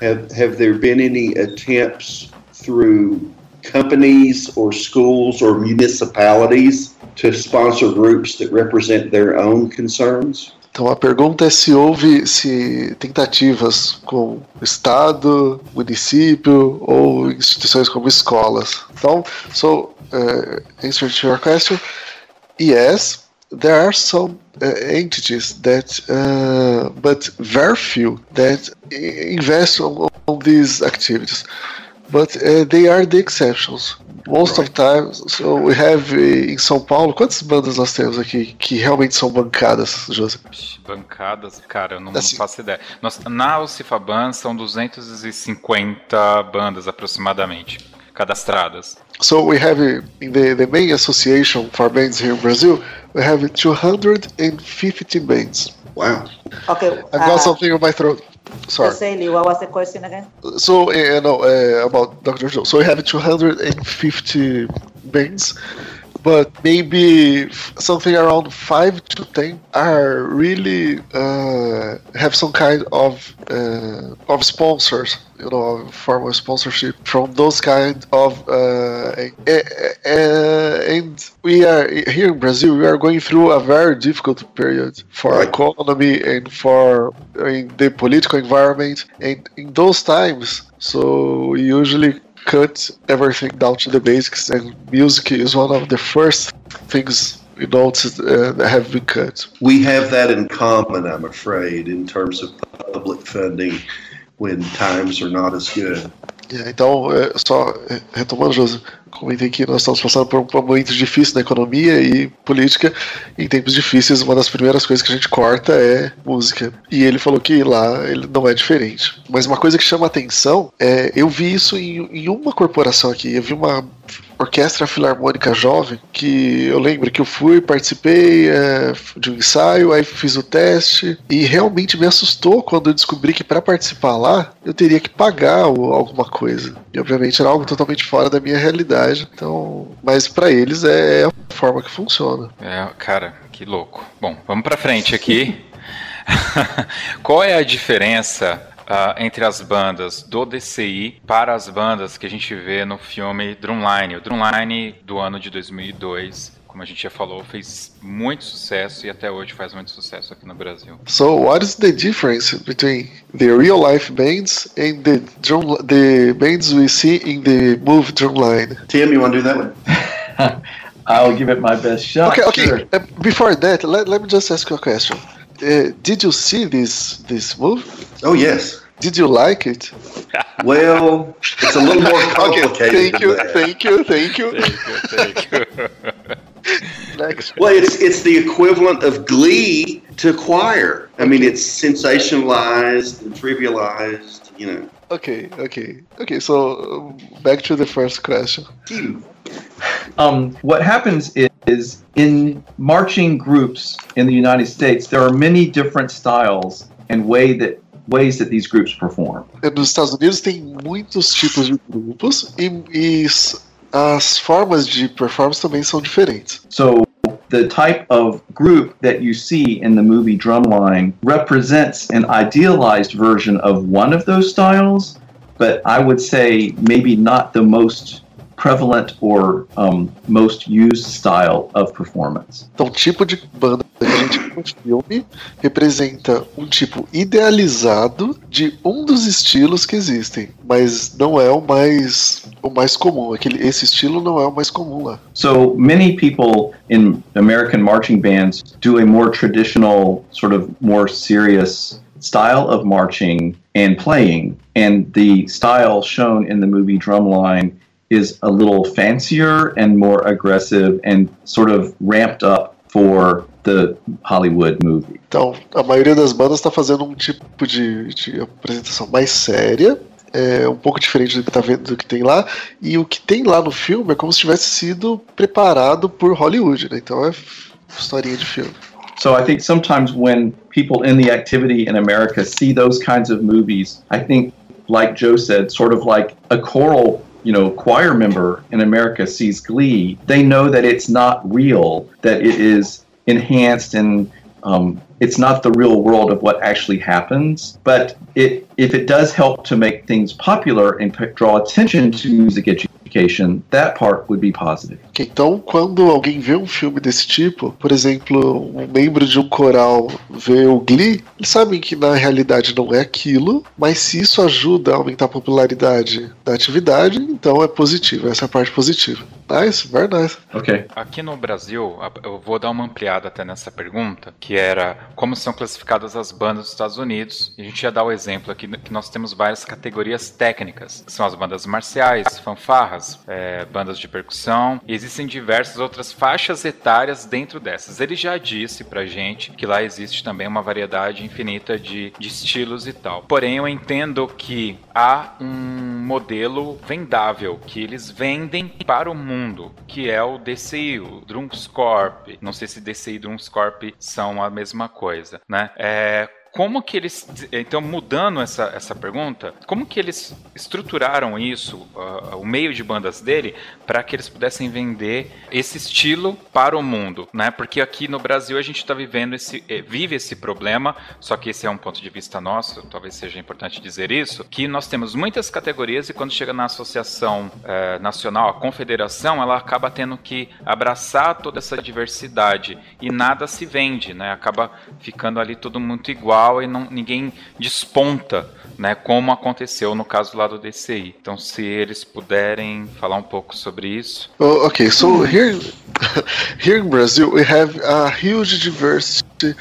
Have Have there been any attempts through companies or schools or municipalities to sponsor groups that represent their own concerns? Então a pergunta é se houve se tentativas com estado, município ou instituições como escolas. Então, so uh, answer to your question, yes, there are some uh, entities that, uh, but very few that invest on, on these activities, but uh, they are the exceptions. Most of time, so we have eh, em São Paulo, quantas bandas nós temos aqui que realmente são bancadas, José? Bancadas, cara, eu não Assim. faço ideia. Nós, na Ocifaban são 250 bandas aproximadamente cadastradas. So we have eh, in the, the main association for bands here in Brazil, we have 250 bands. Wow. Okay. I've got uh, something in my throat. Sorry. What was the question again? So uh, no, uh, about Dr. Joe. So we have 250 bands, but maybe something around five to ten are really uh, have some kind of uh, of sponsors. You know, formal sponsorship from those kind of, uh, eh, eh, eh, and we are here in Brazil. We are going through a very difficult period for Right. economy and for in the political environment. And in those times, so we usually cut everything down to the basics, and music is one of the first things we notice uh, that have been cut. We have that in common, I'm afraid, in terms of public funding when times are not as good. Yeah, então, só retomando, José, comentei que nós estamos passando por um momento difícil na economia e política. Em tempos difíceis, uma das primeiras coisas que a gente corta é música. E ele falou que lá ele não é diferente. Mas uma coisa que chama atenção é, eu vi isso em, em uma corporação aqui. Eu vi uma orquestra filarmônica jovem que eu lembro que eu fui, participei é, de um ensaio, aí fiz o teste e realmente me assustou quando eu descobri que para participar lá eu teria que pagar alguma coisa. E obviamente era algo totalmente fora da minha realidade. Então, mas para eles é a forma que funciona. É, cara, que louco. Bom, vamos pra frente aqui. Qual é a diferença ah, entre as bandas do DCI para as bandas que a gente vê no filme Drumline? O Drumline do ano de 2002, como a gente já falou, fez muito sucesso e até hoje faz muito sucesso aqui no Brasil. So, what is the difference between the real life bands and the drum, the bands we see in the movie Drumline? Tim, you want to do that one? I'll give it my best shot. Okay, okay. Sure. Uh, before that, let, let me just ask you a question. Uh, did you see this this movie? Oh, yes. Did you like it? Well, it's a little more complicated thank you, thank you, thank you. Thank you, thank you. Next. Well, it's it's the equivalent of Glee to choir. I mean, it's sensationalized and trivialized. You know, Okay, okay, okay. So um, back to the first question. Um, what happens is, is in marching groups in the United States, there are many different styles and way that ways that these groups perform. Nos Estados Unidos tem muitos tipos de grupos e, e as formas de performance também são diferentes. So the type of group that you see in the movie Drumline represents an idealized version of one of those styles, but I would say maybe not the most prevalent or um, most used style of performance. Então, o tipo de banda que a gente vê no filme representa um tipo idealizado de um dos estilos que existem, mas não é o mais o mais comum. Aquele, esse estilo não é o mais comum lá. So many people in American marching bands do a more traditional, sort of more serious style of marching and playing. And the style shown in the movie Drumline is a little fancier and more aggressive and sort of ramped up for the Hollywood movie. Então, a maioria das bandas está fazendo um tipo de, de apresentação mais séria, é um pouco diferente do que tá vendo do que tem lá, e o que tem lá no filme é como se tivesse sido preparado por Hollywood, né? Então é historinha de filme. So I think sometimes when people in the activity in America see those kinds of movies, I think, like Joe said, sort of like a choral, you know, choir member in America sees Glee, they know that it's not real, that it is enhanced and um, it's not the real world of what actually happens. But it, if it does help to make things popular and p- draw attention to music that part would be positive. Ok, Então, quando alguém vê um filme desse tipo, por exemplo, um membro de um coral vê o Glee, eles sabem que na realidade não é aquilo, mas se isso ajuda a aumentar a popularidade da atividade, então é positivo, essa é a parte positiva. Nice, very nice. Okay. Aqui no Brasil, eu vou dar uma ampliada até nessa pergunta, que era como são classificadas as bandas dos Estados Unidos. E a gente ia dar o exemplo aqui que nós temos várias categorias técnicas, que são as bandas marciais, fanfarras, é, bandas de percussão, e existem diversas outras faixas etárias dentro dessas. Ele já disse pra gente que lá existe também uma variedade infinita de, de estilos e tal. Porém, eu entendo que há um modelo vendável que eles vendem para o mundo, que é o DCI, o Drumscorp. Não sei se DCI e Drumscorp são a mesma coisa, né? É, como que eles, então mudando essa, essa pergunta, como que eles estruturaram isso, uh, o meio de bandas dele, para que eles pudessem vender esse estilo para o mundo, né? Porque aqui no Brasil a gente está vivendo esse, eh, vive esse problema, só que esse é um ponto de vista nosso, talvez seja importante dizer isso, que nós temos muitas categorias e quando chega na associação eh, nacional, a confederação, ela acaba tendo que abraçar toda essa diversidade e nada se vende, né? Acaba ficando ali todo muito igual e não, ninguém desponta, né, como aconteceu no caso lá do DCI. Então, se eles puderem falar um pouco sobre isso. Oh, okay, so here, here in Brazil we have a huge diversity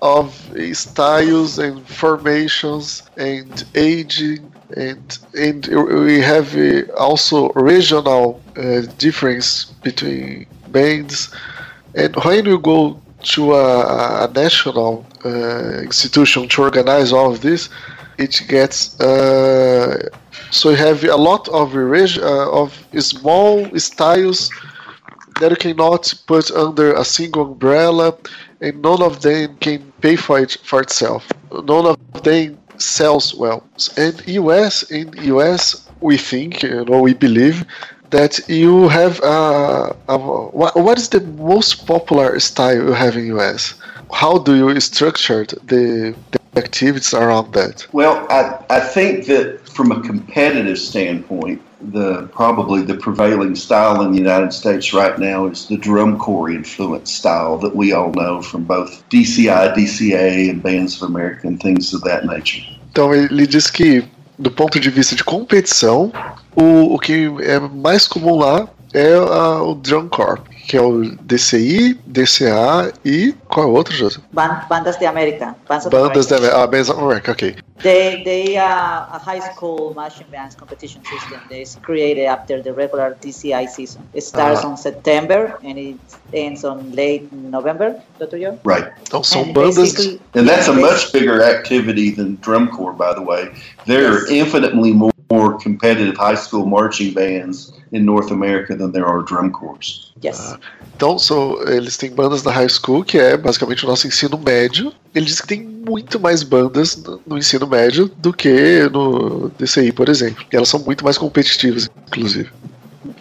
of styles and formations and aging and and we have also regional uh, difference between bands and when you go to a, a national uh, institution to organize all of this, it gets uh, so you have a lot of uh, of small styles that you cannot put under a single umbrella, and none of them can pay for it for itself. None of them sells well. And US in US, we think, you know, we believe that you have a, a what, what is the most popular style you have in US? How do you structure the, the activities around that? Well, I, I think that from a competitive standpoint, the probably the prevailing style in the United States right now is the drum corps influence style that we all know from both DCI, DCA, and Bands of America and things of that nature. Então ele diz que do ponto de vista de competição, o, o que é mais comum lá é a, o Drum Corps, que é o DCI, DCA e qual é o outro, José? bandas de América. Bandas de América. Ah, Bands of America, ok. They, they are a high school marching bands competition system. It's created after the regular DCI season. It starts -huh. on September and it ends on late November, Dr. Joe? Right. Então são and bandas... And that's a much bigger activity than drum corps, by the way. There are infinitely more more competitive high school marching bands in North America than there are drum corps. Yes. Ah, então, so, eles têm bandas na high school, que é basicamente o nosso ensino médio. Ele diz que tem muito mais bandas no, no ensino médio do que no DCI, por exemplo. E elas são muito mais competitivas, inclusive.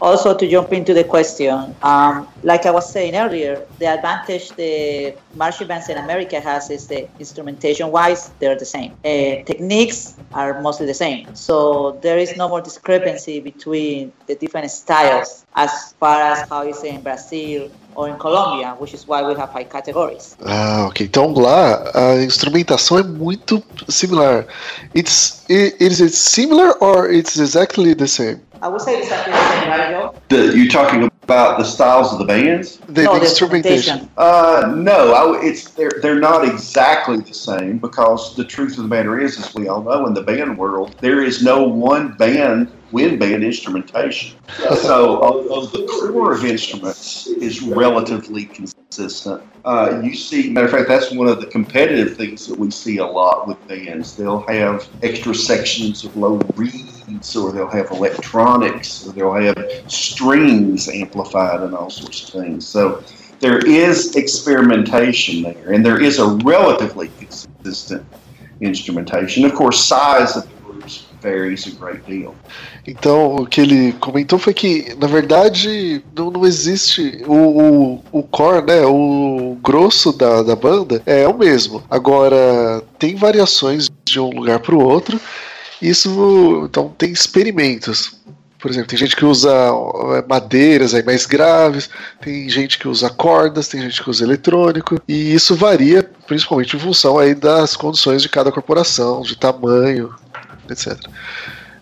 Also to jump into the question, um, like I was saying earlier, the advantage the marching bands in America has is the instrumentation wise, they're the same. Uh, techniques are mostly the same. So there is no more discrepancy between the different styles as far as how you say in Brazil or in Colombia, which is why we have high categories. Ah, ok. Então lá a instrumentação é muito similar. It's it, is it similar or it's exactly the same? I would say exactly the same, right, Joe? The, you talking about the styles of the bands? The, no, the the instrumentation. Uh, no, I, it's they're they're not exactly the same because the truth of the matter is, as we all know, in the band world, there is no one band wind band instrumentation. So, although the core of instruments is relatively consistent, uh, you see, matter of fact, that's one of the competitive things that we see a lot with bands. They'll have extra sections of low reeds, or they'll have electronics, or they'll have strings amplified, and all sorts of things. So, there is experimentation there, and there is a relatively consistent instrumentation. Of course, size of great deal. Então, o que ele comentou foi que, na verdade, não, não existe o, o, o core, né? O grosso da, da banda é o mesmo. Agora, tem variações de um lugar para o outro. Isso, então, tem experimentos. Por exemplo, tem gente que usa é, madeiras aí mais graves, tem gente que usa cordas, tem gente que usa eletrônico, e isso varia principalmente em função aí das condições de cada corporação, de tamanho, etc.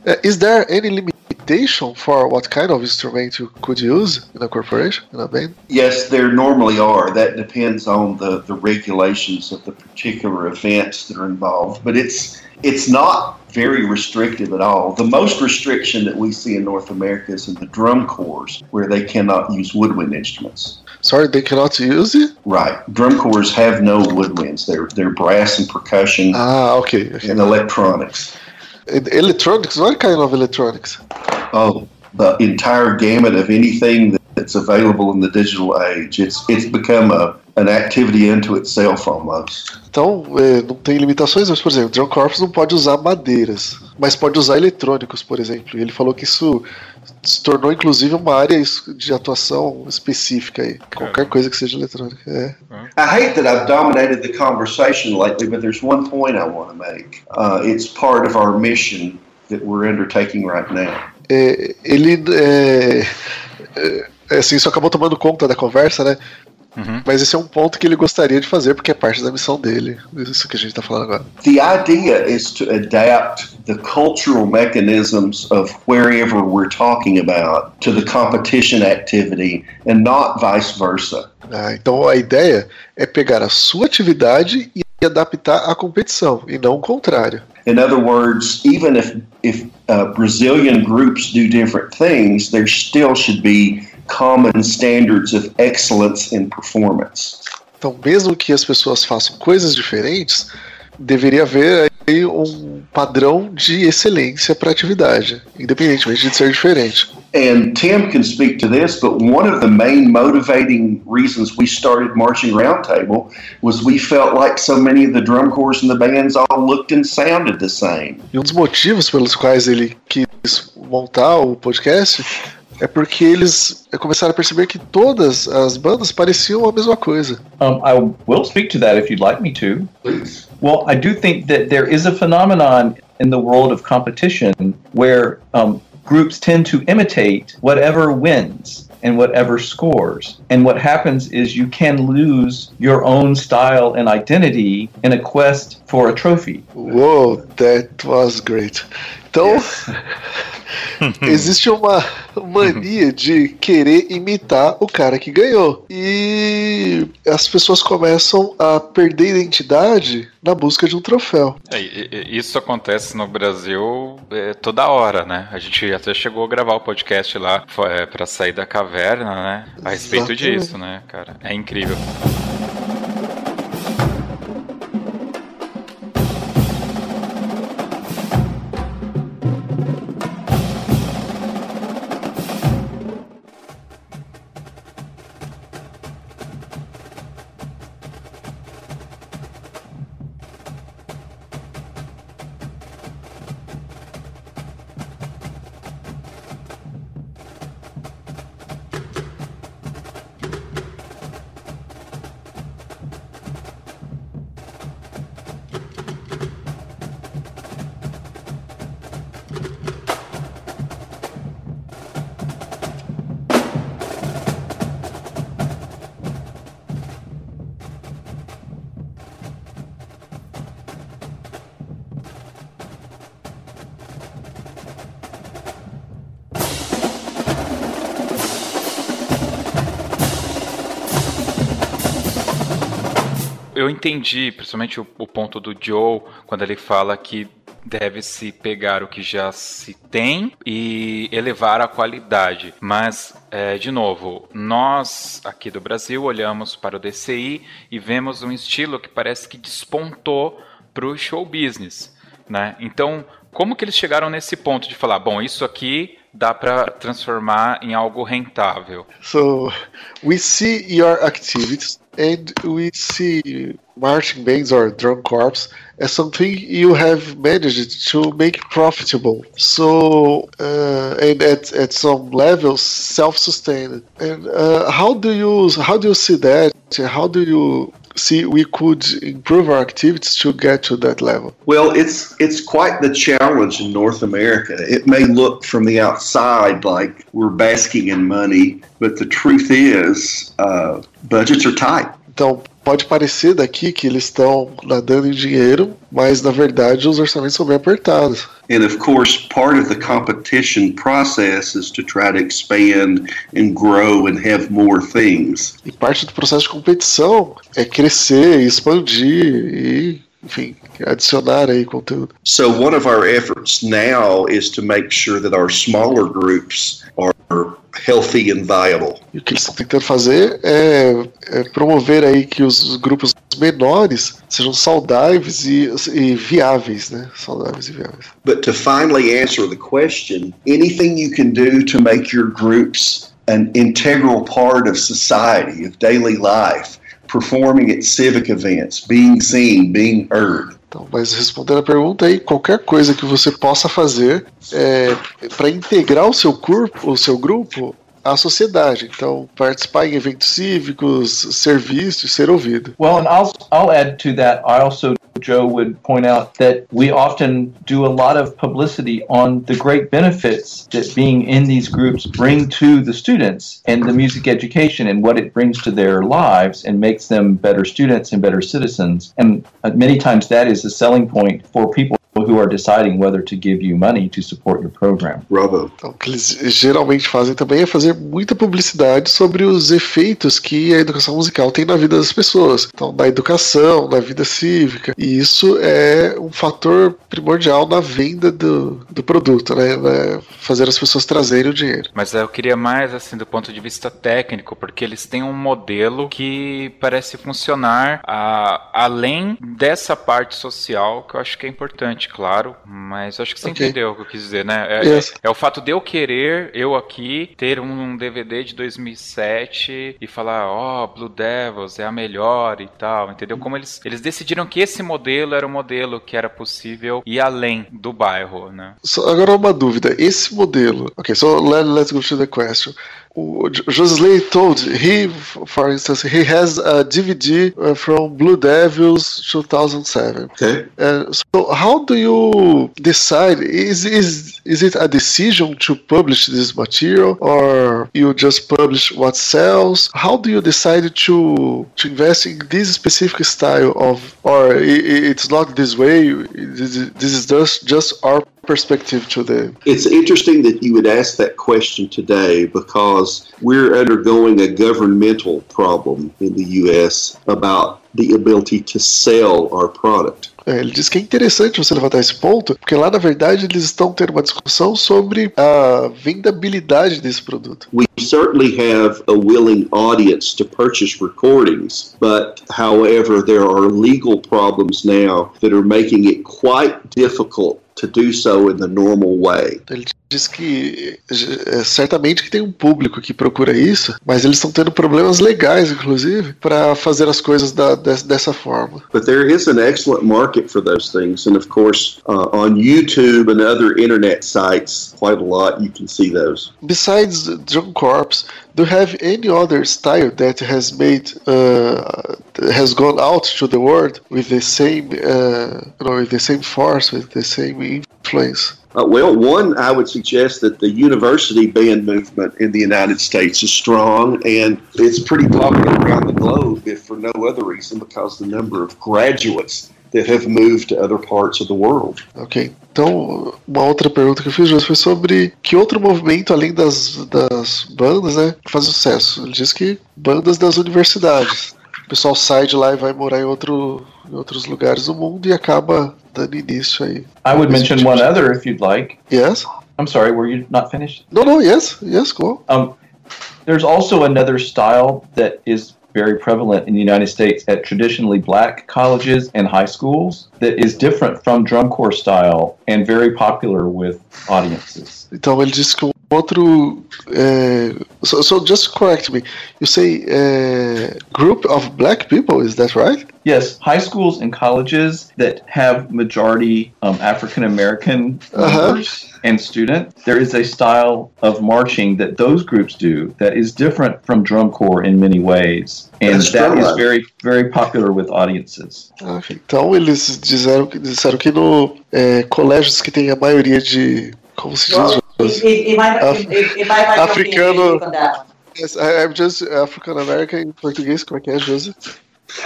Uh, is there any limitation for what kind of instrument you could use in a corporation, in a band? Yes, there normally are. That depends on the, the regulations of the particular events that are involved. But it's it's not very restrictive at all. The most restriction that we see in North America is in the drum corps, where they cannot use woodwind instruments. Sorry, they cannot use it? Right. Drum corps have no woodwinds. They're they're brass and percussion Ah, okay. okay. and electronics. Electronics, what kind of electronics? Oh, the entire gamut of anything that's available in the digital age. It's it's become a an activity into itself almost. Então, é, não tem limitações, mas, por exemplo, Drum Corps não pode usar madeiras, mas pode usar eletrônicos, por exemplo. Ele falou que isso se tornou, inclusive, uma área de atuação específica aí. Qualquer coisa que seja eletrônica. É. I hate that I've dominated the conversation lately, but there's one point I want to make. Uh, it's part of our mission that we're undertaking right now. É, ele, é, é, assim, isso acabou tomando conta da conversa, né? Uhum. Mas esse é um ponto que ele gostaria de fazer, porque é parte da missão dele. Isso que a gente está falando agora. The idea is to adapt the cultural mechanisms of wherever we're talking about to the competition activity and not vice versa. Ah, então a ideia é pegar a sua atividade e adaptar à competição, e não o contrário. In other words, even if if uh, Brazilian groups do different things, there still should be common standards of excellence in performance. Então, mesmo que as pessoas façam coisas diferentes, deveria haver aí um padrão de excelência para a atividade, independentemente de ser diferente. And Tim can speak to this, but one of the main motivating reasons we started Marching Roundtable was we felt like so many of the drum corps and the bands all looked and sounded the same. E um dos motivos pelos quais ele quis montar o podcast é porque eles começaram a perceber que todas as bandas pareciam a mesma coisa. Um, I will speak to that if you'd like me to. Please. Well, I do think that there is a phenomenon in the world of competition where um, groups tend to imitate whatever wins and whatever scores. And what happens is you can lose your own style and identity in a quest for a trophy. Whoa, that was great. Então, existe uma mania de querer imitar o cara que ganhou. E as pessoas começam a perder identidade na busca de um troféu. É, Isso acontece no Brasil é, toda hora, né? A gente até chegou a gravar o podcast lá é, pra sair da caverna, né? A respeito Exatamente. disso, né, cara? É incrível. Entendi, principalmente o, o ponto do Joe, quando ele fala que deve-se pegar o que já se tem e elevar a qualidade. Mas, é, de novo, nós aqui do Brasil olhamos para o DCI e vemos um estilo que parece que despontou para o show business. Né? Então, como que eles chegaram nesse ponto de falar, bom, isso aqui dá para transformar em algo rentável? So, we see your activities and we see marching bands or drum corps as something you have managed to make profitable. So, uh, and at, at some levels, self-sustained. And uh, how do you how do you see that? How do you see we could improve our activities to get to that level? Well, it's it's quite the challenge in North America. It may look from the outside like we're basking in money, but the truth is, uh, budgets are tight. Então, pode parecer daqui que eles estão nadando em dinheiro, mas na verdade os orçamentos são bem apertados. And of course, part of the competition process is to try to expand and grow and have more things. E parte do processo de competição é crescer, expandir e, enfim, adicionar aí conteúdo. So, one of our efforts now is to make sure that our smaller groups are healthy and viable. E o que eles estão tentando fazer é, é promover aí que os grupos menores sejam saudáveis e, e viáveis, né? Saudáveis e viáveis. But to finally answer the question, anything you can do to make your groups an integral part of society, of daily life, performing at civic events, being seen, being heard. Então, mas respondendo a pergunta aí, qualquer coisa que você possa fazer é, para integrar o seu corpo, o seu grupo à sociedade. Então, participar em eventos cívicos, ser visto e ser ouvido. Well, and I'll I'll add to that. I also Joe would point out that we often do a lot of publicity on the great benefits that being in these groups bring to the students and the music education and what it brings to their lives and makes them better students and better citizens. And uh, many times that is a selling point for people who are deciding whether to give you money to support your program. Bravo. Então, o que eles geralmente fazem também é fazer muita publicidade sobre os efeitos que a educação musical tem na vida das pessoas. Então, na educação, na vida cívica. E isso é um fator primordial na venda do, do produto, né? né? Fazer as pessoas trazerem o dinheiro. Mas eu queria mais, assim, do ponto de vista técnico, porque eles têm um modelo que parece funcionar a, além dessa parte social, que eu acho que é importante, claro, mas acho que você Ok. entendeu o que eu quis dizer, né? É, Yes. é o fato de eu querer, eu aqui, ter um DVD de 2007 e falar, ó, Blue Devils é a melhor e tal, entendeu? Como eles, eles decidiram que esse modelo era o modelo que era possível ir além do bairro, né? So, agora uma dúvida. Esse modelo. Ok, so let, let's go to the question. Josley told he, for instance, he has a DVD uh, from Blue Devils 2007. Okay. Uh, so how do you decide? Is is is it a decision to publish this material, or you just publish what sells? How do you decide to to invest in this specific style of, or it's not this way? This is, this is just just our perspective to the It's interesting that you would ask that question today because we're undergoing a governmental problem in the U.S. about the ability to sell our product. É, ele diz que é interessante você levantar esse ponto, porque lá na verdade eles estão tendo uma discussão sobre a vendabilidade desse produto. We certainly have a willing audience to purchase recordings, but however, there are legal problems now that are making it quite difficult to do so in the normal way. Ele diz que é, certamente que tem um público que procura isso, mas eles estão tendo problemas legais, inclusive, para fazer as coisas da- des- dessa forma. But there is an excellent market for those things, and of course, uh, on YouTube and other internet sites, quite a lot you can see those. Besides Drum Corps, do you have any other style that has made uh, has gone out to the world with the same uh, you know with the same force, with the same influence? Uh, well, one, I would suggest that the university band movement in the United States is strong, and it's pretty popular around the globe, if for no other reason, because the number of graduates that have moved to other parts of the world. Então uma outra pergunta que eu fiz foi sobre que outro movimento além das, das bandas, né, faz sucesso. Ele diz que bandas das universidades. O pessoal sai de lá e vai morar em, outro, em outros lugares do mundo e acaba aí. I would mention one other if you'd like. Yes? I'm sorry, were you not finished? No, no, yes, yes, go. Um, there's also another style that is very prevalent in the United States at traditionally black colleges and high schools that is different from drum corps style and very popular with audiences. Então ele disse que um outro. é, so, so just correct me. You say uh, group of black people, is that right? Yes, high schools and colleges that have majority um, African American Uh-huh. members and students, there is a style of marching that those groups do that is different from drum corps in many ways, and That's that is very very popular with audiences. Ah, ok. Então eles disseram, que- disseram que no é, colégios que tem a maioria de. Como se diz? Af- Africano- I'm just African American em português, como é que é, José?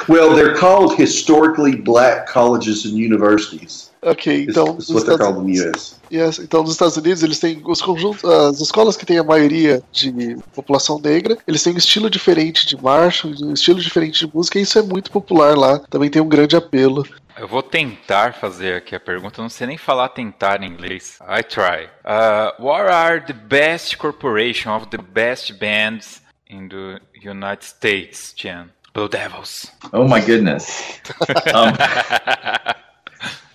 Well, they're called historically black colleges and universities. Ok, então it's nos what they're Estados, called in the U.S. Yes, então nos Estados Unidos eles têm os conjuntos, as escolas que têm a maioria de população negra, eles têm um estilo diferente de marcha, um estilo diferente de música, e isso é muito popular lá. Também tem um grande apelo. Eu vou tentar fazer aqui a pergunta, eu não sei nem falar tentar em inglês. I try. Uh, what are the best corporation of the best bands in the United States, Jan? Blue Devils. Oh my goodness. Um,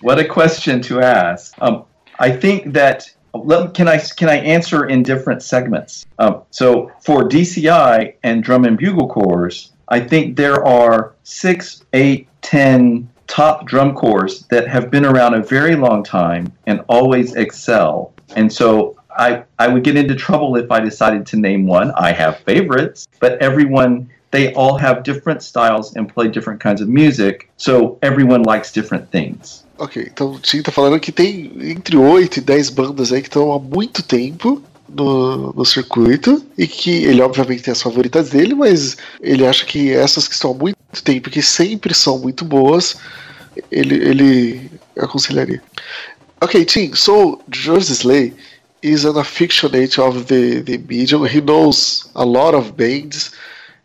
what a question to ask. Um, I think that let, can I can I answer in different segments? Um, so for DCI and drum and bugle corps, I think there are six, eight, ten top drum corps that have been around a very long time and always excel. And so I I would get into trouble if I decided to name one. I have favorites, but everyone they all have different styles and play different kinds of music, so everyone likes different things. Ok, então o Tim tá falando que tem entre 8 e 10 bandas aí que estão há muito tempo no, no circuito e que ele obviamente tem as favoritas dele, mas ele acha que essas que estão há muito tempo, que sempre são muito boas, ele, ele aconselharia. Ok, Tim, so George Slay is an aficionado of the, the medium. He knows a lot of bands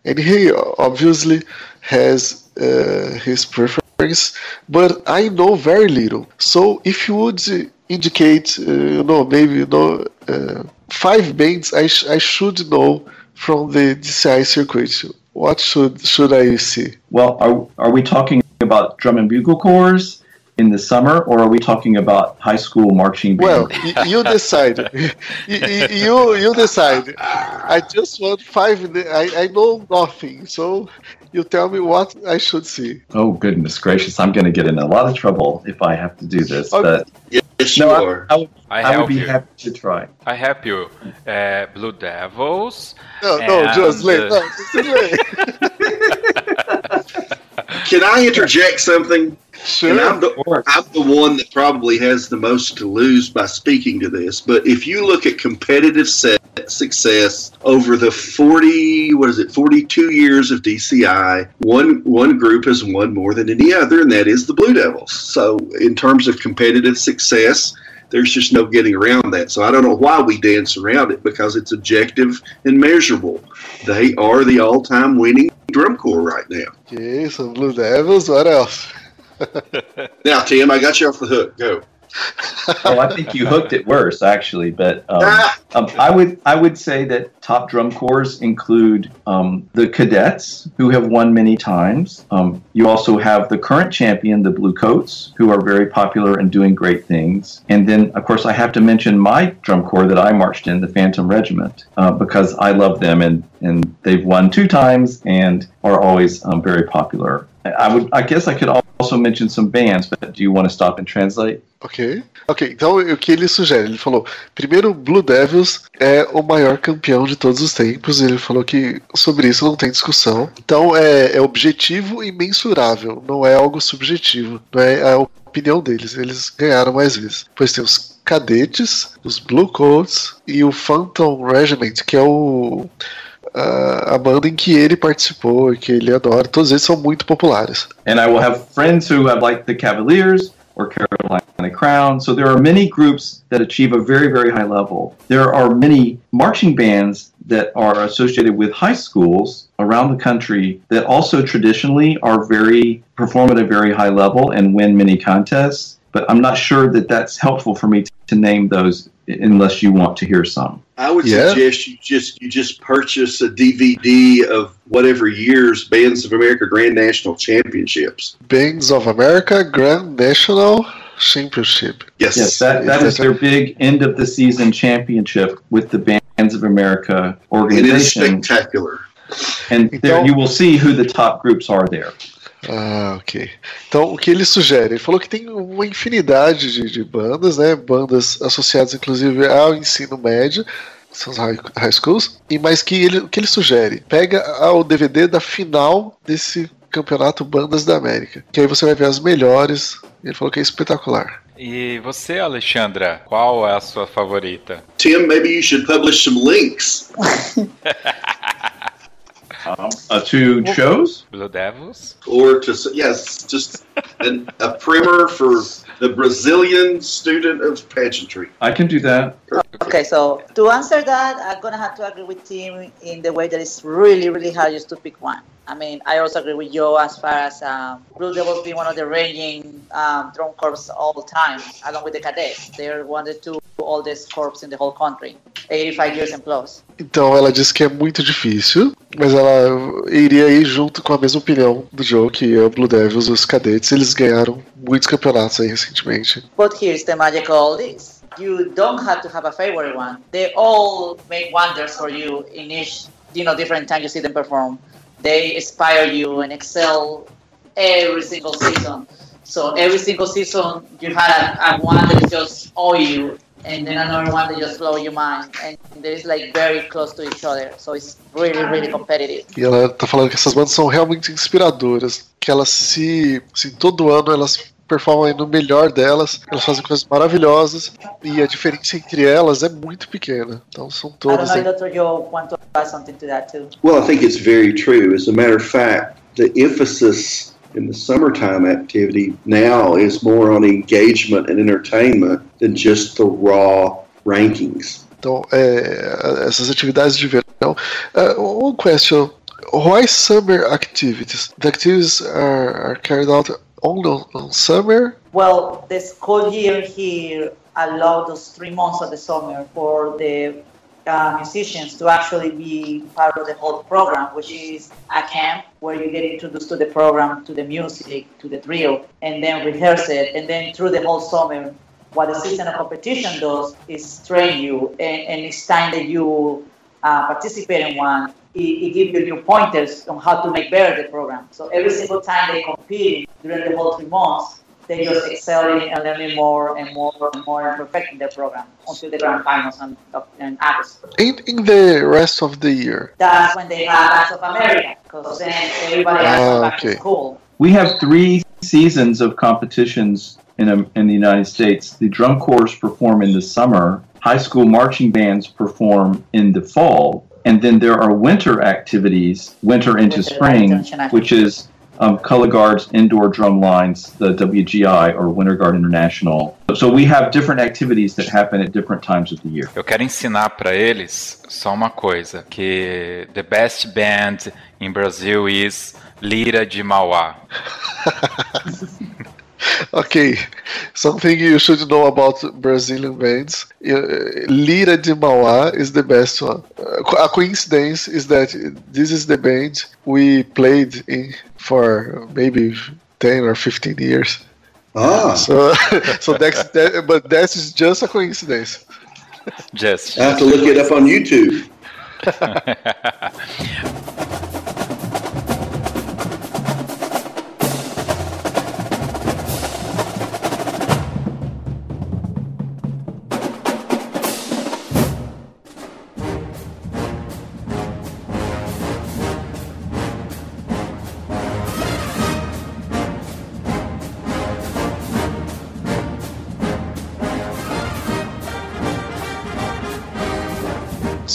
and he obviously has uh, his preference, but I know very little. So if you would indicate, uh, you know, maybe you know, uh, five bands I, sh- I should know from the DCI circuit, what should should I see? Well, are, are we talking about drum and bugle corps in the summer, or are we talking about high school marching band? Well, you decide. You you decide. I just want five. I, I know nothing, so you tell me what I should see. oh goodness gracious, I'm going to get in a lot of trouble if I have to do this. Okay. But You no. I, I, would, I I would help be you. happy to try. I help you. Uh, Blue Devils. No, no, And, just No, just late. Can I interject something? And I'm the, I'm the one that probably has the most to lose by speaking to this. But if you look at competitive set success over the 40, what is it, 42 years of DCI, one one group has won more than any other, and that is the Blue Devils. So in terms of competitive success, there's just no getting around that. So I don't know why we dance around it because it's objective and measurable. They are the all-time winning drum corps right now. Okay, so Blue Devils. What else? Now, Tim, I got you off the hook. Go. Oh, I think you hooked it worse, actually. But um, Ah! um, I would I would say that top drum corps include um, the cadets, who have won many times. Um, you also have the current champion, the Blue Coats, who are very popular and doing great things. And then, of course, I have to mention my drum corps that I marched in, the Phantom Regiment, uh, because I love them and and they've won two times and are always um, very popular. I would I guess I could also mention some bands, but do you want to stop and translate? Ok. Ok, então o que ele sugere? Ele falou: primeiro, Blue Devils é o maior campeão de todos os tempos. Ele falou que sobre isso não tem discussão. Então é, é objetivo e mensurável, não é algo subjetivo, não é a opinião deles. Eles ganharam mais vezes. Depois tem os cadetes, os Blue Coats e o Phantom Regiment, que é o. a- banda em que ele participou e que ele adora, todos eles são muito populares. and I will have friends who have like the Cavaliers or Carolina Crown. So there are many groups that achieve a very, very high level. There are many marching bands that are associated with high schools around the country that also traditionally are very perform at a very high level and win many contests. But I'm not sure that that's helpful for me to name those unless you want to hear some. I would Yeah. suggest you just you just purchase a DVD of whatever year's Bands of America Grand National Championships. Bands of America Grand National Championship. Yes. Yes, that, that is their big end of the season championship with the Bands of America organization. it is organization. spectacular. And there you will see who the top groups are there. Ah, ok. Então, o que ele sugere? Ele falou que tem uma infinidade de, de bandas, né? Bandas associadas, inclusive, ao ensino médio, são os high, high schools, e mais que ele, o que ele sugere? Pega o DVD da final desse campeonato Bandas da América, que aí você vai ver as melhores. Ele falou que é espetacular. E você, Alexandra, qual é a sua favorita? Tim, maybe you should publish some links. Um, uh, to shows? Blue Devils? Or to yes, just an, a primer for the Brazilian student of pageantry. I can do that. Okay, so to answer that, I'm gonna have to agree with Tim in the way that it's really, really hard just to pick one. I mean, I also agree with Joe as far as um, Blue Devils being one of the reigning um, drum corps all the time, along with the cadets. They're one of the two oldest corps in the whole country, 85 years and plus. Então ela disse que é muito difícil, mas ela iria ir junto com a mesma opinião do Joe, que é o Blue Devils, os cadetes, eles ganharam muitos campeonatos aí recentemente. But here's the magic of all this. You don't have to have a favorite one. They all make wonders for you in each, you know, different time you see them perform. They inspire you and excel every single season. So every single season you had a, a one that just awe you and then another one that just blow your mind. And they're like very close to each other. So it's really, really competitive. E ela tá falando que essas bandas são realmente inspiradoras, que elas se, assim, todo ano elas performam aí no melhor delas, elas fazem coisas maravilhosas e a diferença entre elas é muito pequena. Então são I don't todas know if Dr. Joe want to add something to that too. Well, I think it's very true. As a matter of fact, the emphasis in the summertime activity now is more on engagement and entertainment than just the raw rankings. Então, é, essas atividades de verão. Uh, one question: Why summer activities? The activities are, are carried out on, on summer. Well, the school year here allowed those three months of the summer for the uh, musicians to actually be part of the whole program, which is a camp where you get introduced to the program, to the music, to the drill, and then rehearse it. And then through the whole summer, what the season of competition does is train you, and, and each time that you uh, participate in one, it, it gives you new pointers on how to make better the program. So every single time they compete during the whole three months, they just excelling and learning more and more and more and perfecting their program until the grand finals in, in August. In, in the rest of the year. That's when they have Acts of America, because then everybody has to go Ah, to okay. school. We have three seasons of competitions in, um, in the United States. The drum corps perform in the summer, high school marching bands perform in the fall, and then there are winter activities, winter into Winter spring, which is um, Color Guard's indoor drum lines, the WGI or Winter Guard International. So we have different activities that happen at different times of the year. Eu quero ensinar para eles só uma coisa, que the best band in Brazil is Lira de Mauá. Okay, something you should know about Brazilian bands. Uh, Lira de Mauá is the best one. Uh, a coincidence is that this is the band we played in for maybe 10 or 15 years. Ah, So, so that's that, but that is just a coincidence. Just. I have to look it up on YouTube.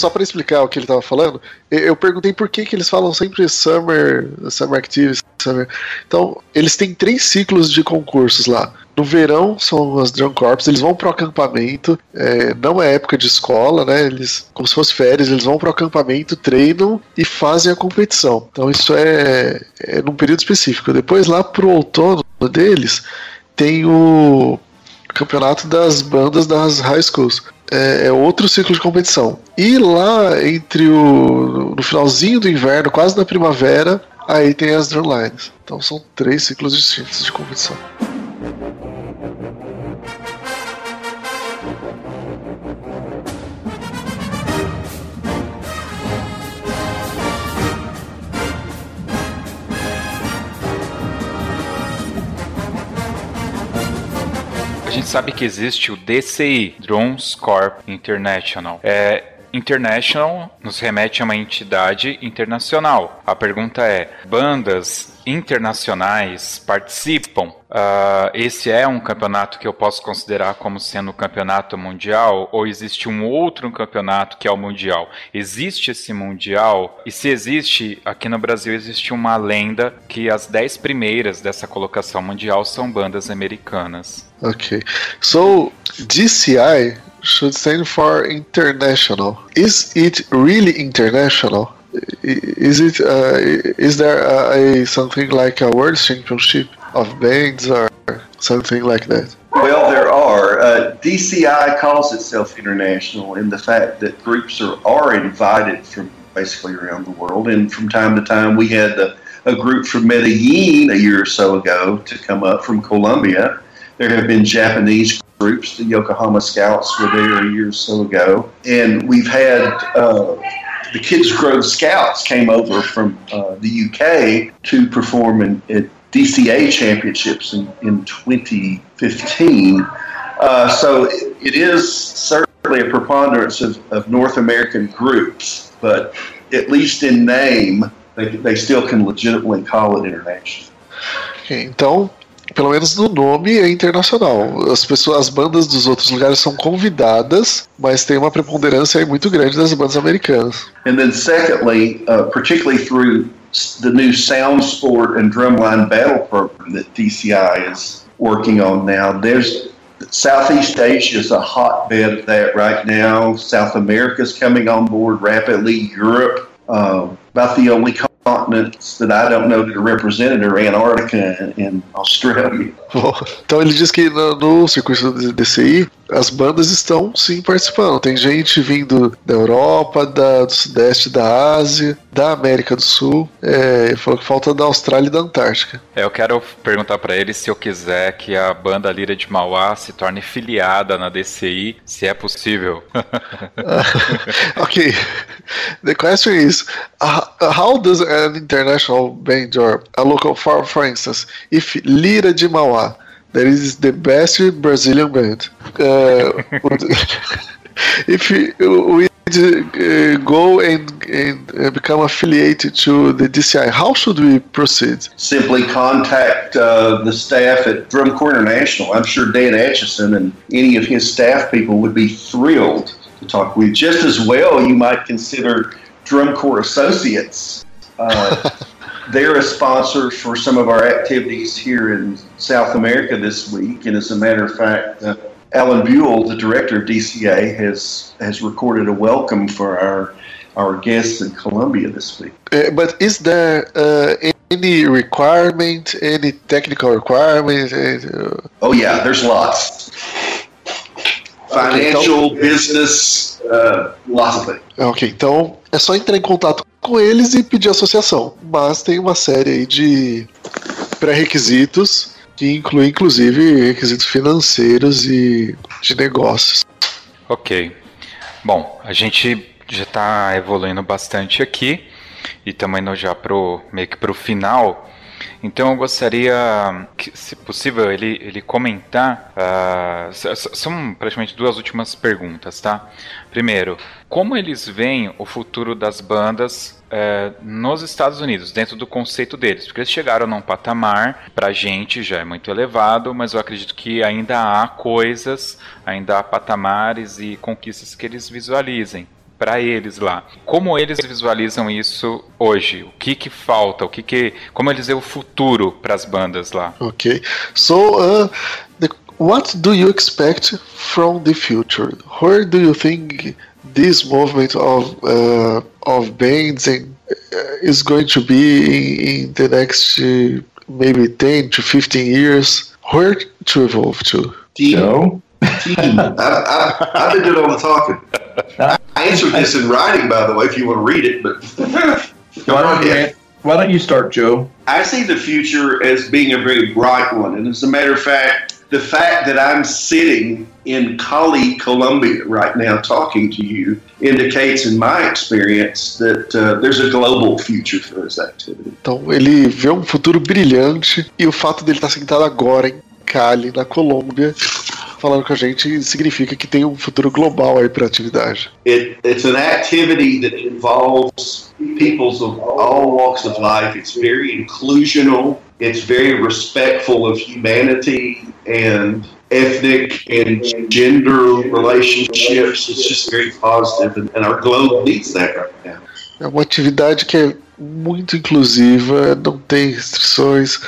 Só para explicar o que ele estava falando, eu- perguntei por que, que eles falam sempre Summer, Summer Activities. Summer. Então, eles têm três ciclos de concursos lá. No verão são as Drum Corps, eles vão pro acampamento, é, não é época de escola, né? Eles, como se fosse férias, eles vão pro acampamento, treinam e fazem a competição. Então isso é, é num período específico. Depois lá pro outono deles tem o campeonato das bandas das high schools. É, é outro ciclo de competição. E lá entre o no finalzinho do inverno, quase na primavera, aí tem as drumlines. Então são três ciclos distintos de competição. Gente sabe que existe o DCI, Drones Corp International. É, International nos remete a uma entidade internacional. A pergunta é: bandas internacionais participam, uh, esse é um campeonato que eu posso considerar como sendo o campeonato mundial ou existe um outro campeonato que é o mundial? Existe esse mundial e se existe, aqui no Brasil existe uma lenda que as 10 primeiras dessa colocação mundial são bandas americanas. Okay. So DCI should stand for international. Is it really international? Is it uh, is there a, a, something like a world championship of bands or something like that? Well, there are. Uh, DCI calls itself international in the fact that groups are, are invited from basically around the world, and from time to time we had the, a group from Medellin a year or so ago to come up from Colombia. There have been Japanese groups. The Yokohama Scouts were there a year or so ago, and we've had uh, the Kids Grove Scouts came over from uh, the UK to perform in, at DCA championships in, in 2015. Uh, so it, it is certainly a preponderance of, of North American groups, but at least in name, they, they still can legitimately call it international. Okay, pelo menos no nome, é internacional. As pessoas, as bandas dos outros lugares são convidadas, mas tem uma preponderância muito grande das bandas americanas. And then secondly, uh, particularly through the new sound sport and drumline battle program that DCI is working on now, there's Southeast Asia is a hotbed of that right now. South America is coming on board rapidly. Europe, uh, about the only continents that I don't know that are represented are Antarctica and Australia. Então ele diz que no, no circuito do DCI as bandas estão sim participando. Tem gente vindo da Europa, da, do Sudeste da Ásia, da América do Sul. É, ele falou que falta da Austrália e da Antártica. É, eu quero perguntar para ele se eu quiser que a banda Lira de Mauá se torne filiada na DCI, se é possível. ok. The question is, how does an international band or a local, for, for instance, if Lira de Mauá that is the best Brazilian band. Uh, if we uh, go and, and uh, become affiliated to the DCI, how should we proceed? Simply contact uh, the staff at Drum Corps International. I'm sure Dan Atchison and any of his staff people would be thrilled to talk with. you. Just as well, you might consider Drum Corps Associates. Uh, they're a sponsor for some of our activities here in South America this week. And as a matter of fact, uh, Alan Buell, the director of DCA, has has recorded a welcome for our our guests in Colombia this week. Uh, but is there uh, any requirement, any technical requirement? Uh, oh yeah, there's lots. Financial, okay, então, business, uh, lots of things. Ok, então é só entrar em contato com eles e pedir associação. Mas tem uma série aí de pré-requisitos que inclui inclusive requisitos financeiros e de negócios. Ok. Bom, a gente já está evoluindo bastante aqui e estamos indo já pro, meio que para o final. Então eu gostaria, que, se possível, ele, ele comentar. Uh, são praticamente duas últimas perguntas, tá? Primeiro, como eles veem o futuro das bandas uh, nos Estados Unidos, dentro do conceito deles? Porque eles chegaram num patamar, pra gente já é muito elevado, mas eu acredito que ainda há coisas, ainda há patamares e conquistas que eles visualizem para eles lá. Como eles visualizam isso hoje? O que que falta? O que que como eles veem o futuro para as bandas lá? Ok. So, uh, the, what do you expect from the future? Where do you think this movement of uh, of bands and, uh, is going to be in, in the next uh, maybe 10 to 15 years? Where to evolve to? Team. Team. I, I, I've been doing all the talking. I answered this in writing, by the way, if you want to read it. But why don't, you, why don't you start, Joe? I see the future as being a very bright one, and as a matter of fact, the fact that I'm sitting in Cali, Colombia, right now, talking to you, indicates, in my experience, that uh, there's a global future for this activity. Então, ele vê um futuro brilhante e o fato dele estar sentado agora em Cali, na Colômbia, falando com a gente significa que tem um futuro global aí para a atividade. It, it's an activity that involves peoples of all walks of life. It's very inclusional. It's very respectful of humanity and ethnic and gender relationships. It's just very positive, and, and our globe needs that right now. É uma atividade que é muito inclusiva, não tem restrições,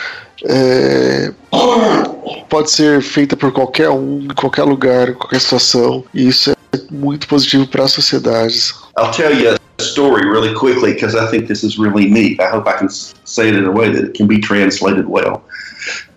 é, pode ser feita por qualquer um, em qualquer lugar, em qualquer situação, e isso é muito positivo para as sociedades. I'll tell you story really quickly because I think this is really neat. I hope I can say it in a way that it can be translated well.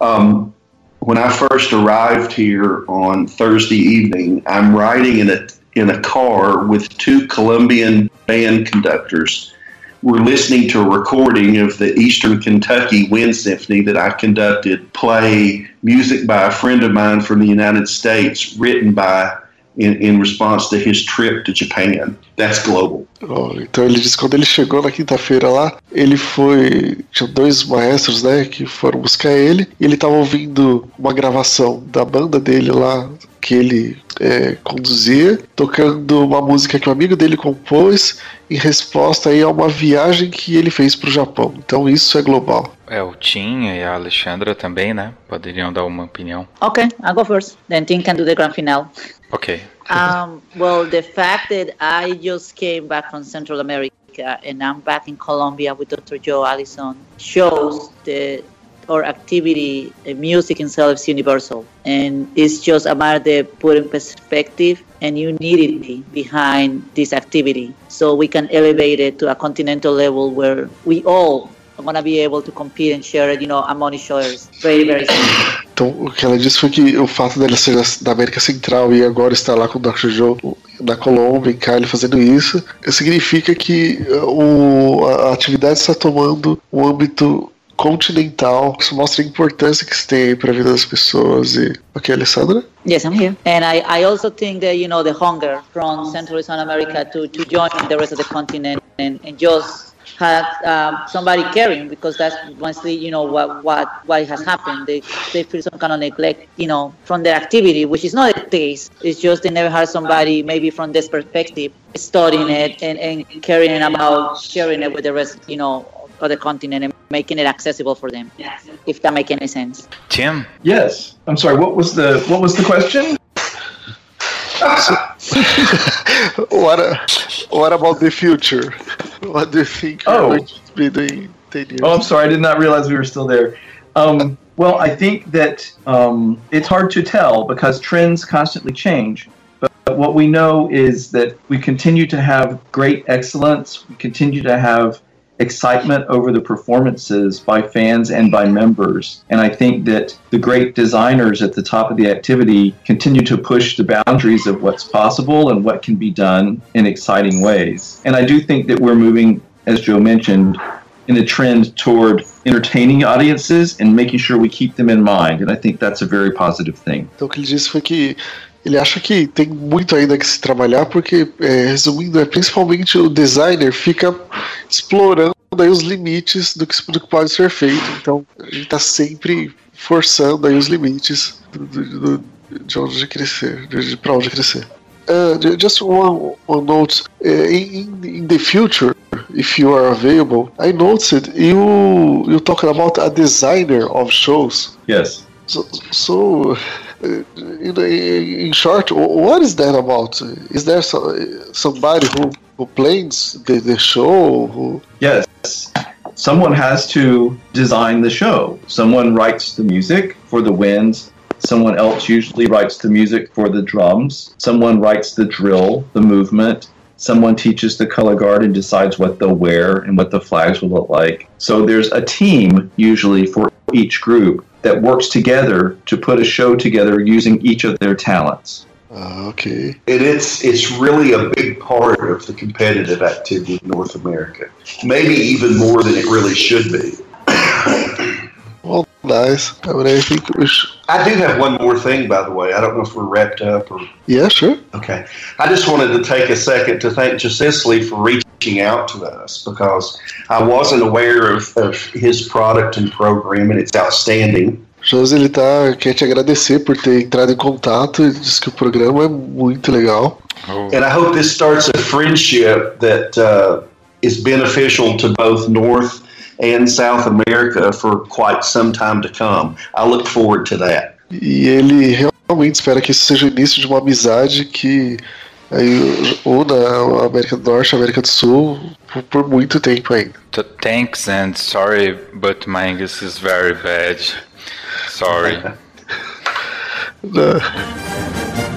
Um, when I first arrived here on Thursday evening, I'm riding in a in a car with two Colombian band conductors. We're listening to a recording of the Eastern Kentucky Wind Symphony that I conducted play music by a friend of mine from the United States, written by in, in response to his trip to Japan. That's global. Oh, então ele disse que quando ele chegou na quinta-feira lá, ele foi. Tinha dois maestros, né, que foram buscar ele, e ele estava ouvindo uma gravação da banda dele lá, que ele é, conduzia, tocando uma música que um amigo dele compôs em resposta aí a uma viagem que ele fez para o Japão. Então isso é global. É, o Tim e a Alexandra também, né? Poderiam dar uma opinião. Okay, I'll go first. Then Tim can do the grand finale. Ok. Um, well, the fact that I just came back from Central America and I'm back in Colombia with Dr. Joe Allison shows that our activity, music itself is universal. And it's just putting perspective and unity behind this activity so we can elevate it to a continental level where we all are be able to compete and share, you know, among each other very, very. Então, o que ela disse foi que o fato dela ser da América Central e agora estar lá com o Dr. Joe na Colômbia, em Cali, fazendo isso, significa que o, a atividade está tomando um âmbito continental. Isso mostra a importância que isso tem para a vida das pessoas. E... Ok, Alessandra? Yes, I'm here. And I, I also think that, you know, the hunger from Central and South America to, to join the rest of the continent and, and just have uh, somebody caring because that's mostly you know what what what has happened they, they feel some kind of neglect you know from their activity which is not the case it's just they never had somebody maybe from this perspective studying it and, and caring about sharing it with the rest you know of the continent and making it accessible for them if that makes any sense Tim? Yes. I'm sorry. What was the what was the question? what, a, what about the future? What do you think Oh. you're going to be doing in 10 years? Oh, I'm sorry. I did not realize we were still there. Um, well, I think that um, it's hard to tell because trends constantly change. But what we know is that we continue to have great excellence. We continue to have excitement over the performances by fans and by members. And I think that the great designers at the top of the activity continue to push the boundaries of what's possible and what can be done in exciting ways. And I do think that we're moving, as Joe mentioned, in a trend toward entertaining audiences and making sure we keep them in mind. And I think that's a very positive thing. Ele acha que tem muito ainda que se trabalhar, porque, é, resumindo, é, principalmente o designer fica explorando aí os limites do que, do que pode ser feito. Então a gente está sempre forçando aí os limites do, do, do, de onde crescer, de, de para onde crescer. Uh, ju- just one, one note. Uh, in, in the future, if you are available, I noticed you you talking about a designer of shows. Yes. So, so in, short, what is that about? Is there so, somebody who, who plans the, the show? Who, Yes. Someone has to design the show. Someone writes the music for the winds. Someone else usually writes the music for the drums. Someone writes the drill, the movement. Someone teaches the color guard and decides what they'll wear and what the flags will look like. So there's a team usually for each group that works together to put a show together using each of their talents. Ah, ok. And it's it's really a big part of the competitive activity in North America. Maybe even more than it really should be. Well, nice. I mean, I think we should. I do have one more thing, by the way. I don't know if we're wrapped up or Yeah, sure. okay. I just wanted to take a second to thank Jacicely for reaching out to us because I wasn't aware of, of his product and program, and it's outstanding. Ele tá, quer te agradecer por ter entrado em contato e diz que o programa é muito legal. Oh. And I hope this starts a friendship that uh, is beneficial to both North and South America for quite some time to come. I look forward to that. E ele realmente espera que isso seja o início de uma amizade que aí una a América do Norte América do Sul por, por muito tempo ainda. So thanks and sorry, but my English is very bad. Sorry.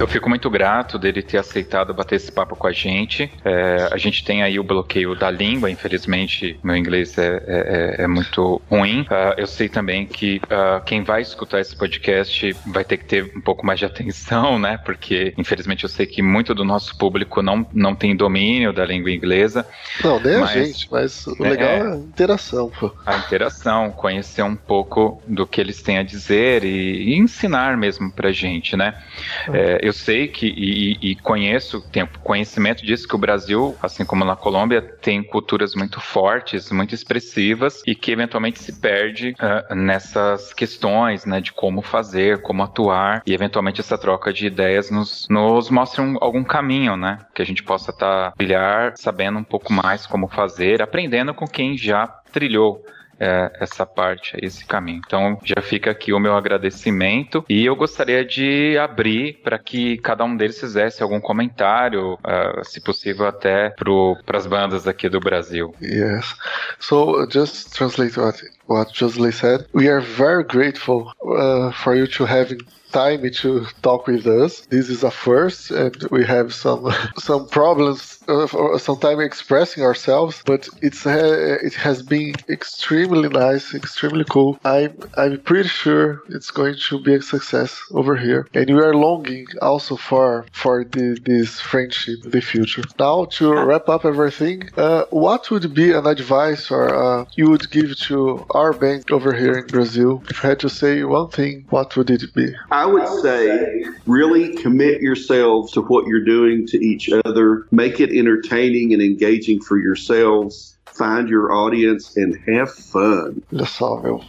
Eu fico muito grato dele ter aceitado bater esse papo com a gente. É, a gente tem aí o bloqueio da língua, infelizmente meu inglês é, é, é, é muito ruim. Uh, eu sei também que uh, quem vai escutar esse podcast vai ter que ter um pouco mais de atenção, né? Porque infelizmente eu sei que muito do nosso público não, não tem domínio da língua inglesa. Não, nem mas, a gente, mas o legal é, é a interação. Pô. A interação, conhecer um pouco do que eles têm a dizer e, e ensinar mesmo pra gente, né? É, eu sei que e, e, conheço, tenho conhecimento disso que o Brasil, assim como na Colômbia, tem culturas muito fortes, muito expressivas e que eventualmente se perde uh, nessas questões, né, de como fazer, como atuar e eventualmente essa troca de ideias nos, nos mostra um, algum caminho, né, que a gente possa estar tá, sabendo um pouco mais como fazer, aprendendo com quem já trilhou é, essa parte, esse caminho. Então já fica aqui o meu agradecimento e eu gostaria de abrir para que cada um deles fizesse algum comentário, uh, se possível até para as bandas aqui do Brasil. Yes. So just translate what what Josley said. We are very grateful uh, for you to having time to talk with us. This is a first, and we have some some problems uh, sometimes expressing ourselves, but it's uh, it has been extremely nice, extremely cool. I'm I'm pretty sure it's going to be a success over here, and we are longing also for for the, this friendship in the future. Now to wrap up everything, uh, what would be an advice or uh, you would give to our band over here in Brazil? If you had to say one thing, what would it be? I would say really commit yourselves to what you're doing to each other. Make it entertaining and engaging for yourselves find your audience and have fun. Olha só, meu.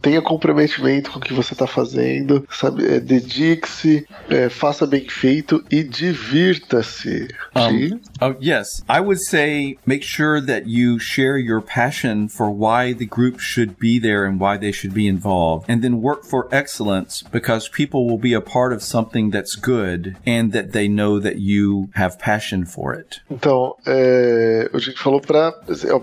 Tenha comprometimento com o que você está fazendo, sabe? É, Dedique-se, é, faça bem feito e divirta-se. Um, oh, yes. I would say make sure that you share your passion for why the group should be there and why they should be involved. And then work for excellence because people will be a part of something that's good and that they know that you have passion for it. Então, é, o Jake falou para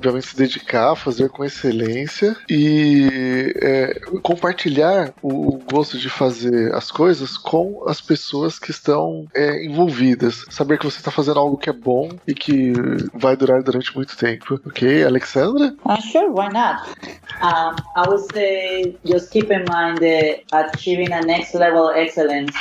obviamente, se dedicar, fazer com excelência e é, compartilhar o gosto de fazer as coisas com as pessoas que estão é, envolvidas. Saber que você está fazendo algo que é bom e que vai durar durante muito tempo. Ok, Alexandra? Uh, sure, why not? Um, I would say just keep in mind that achieving a next level excellence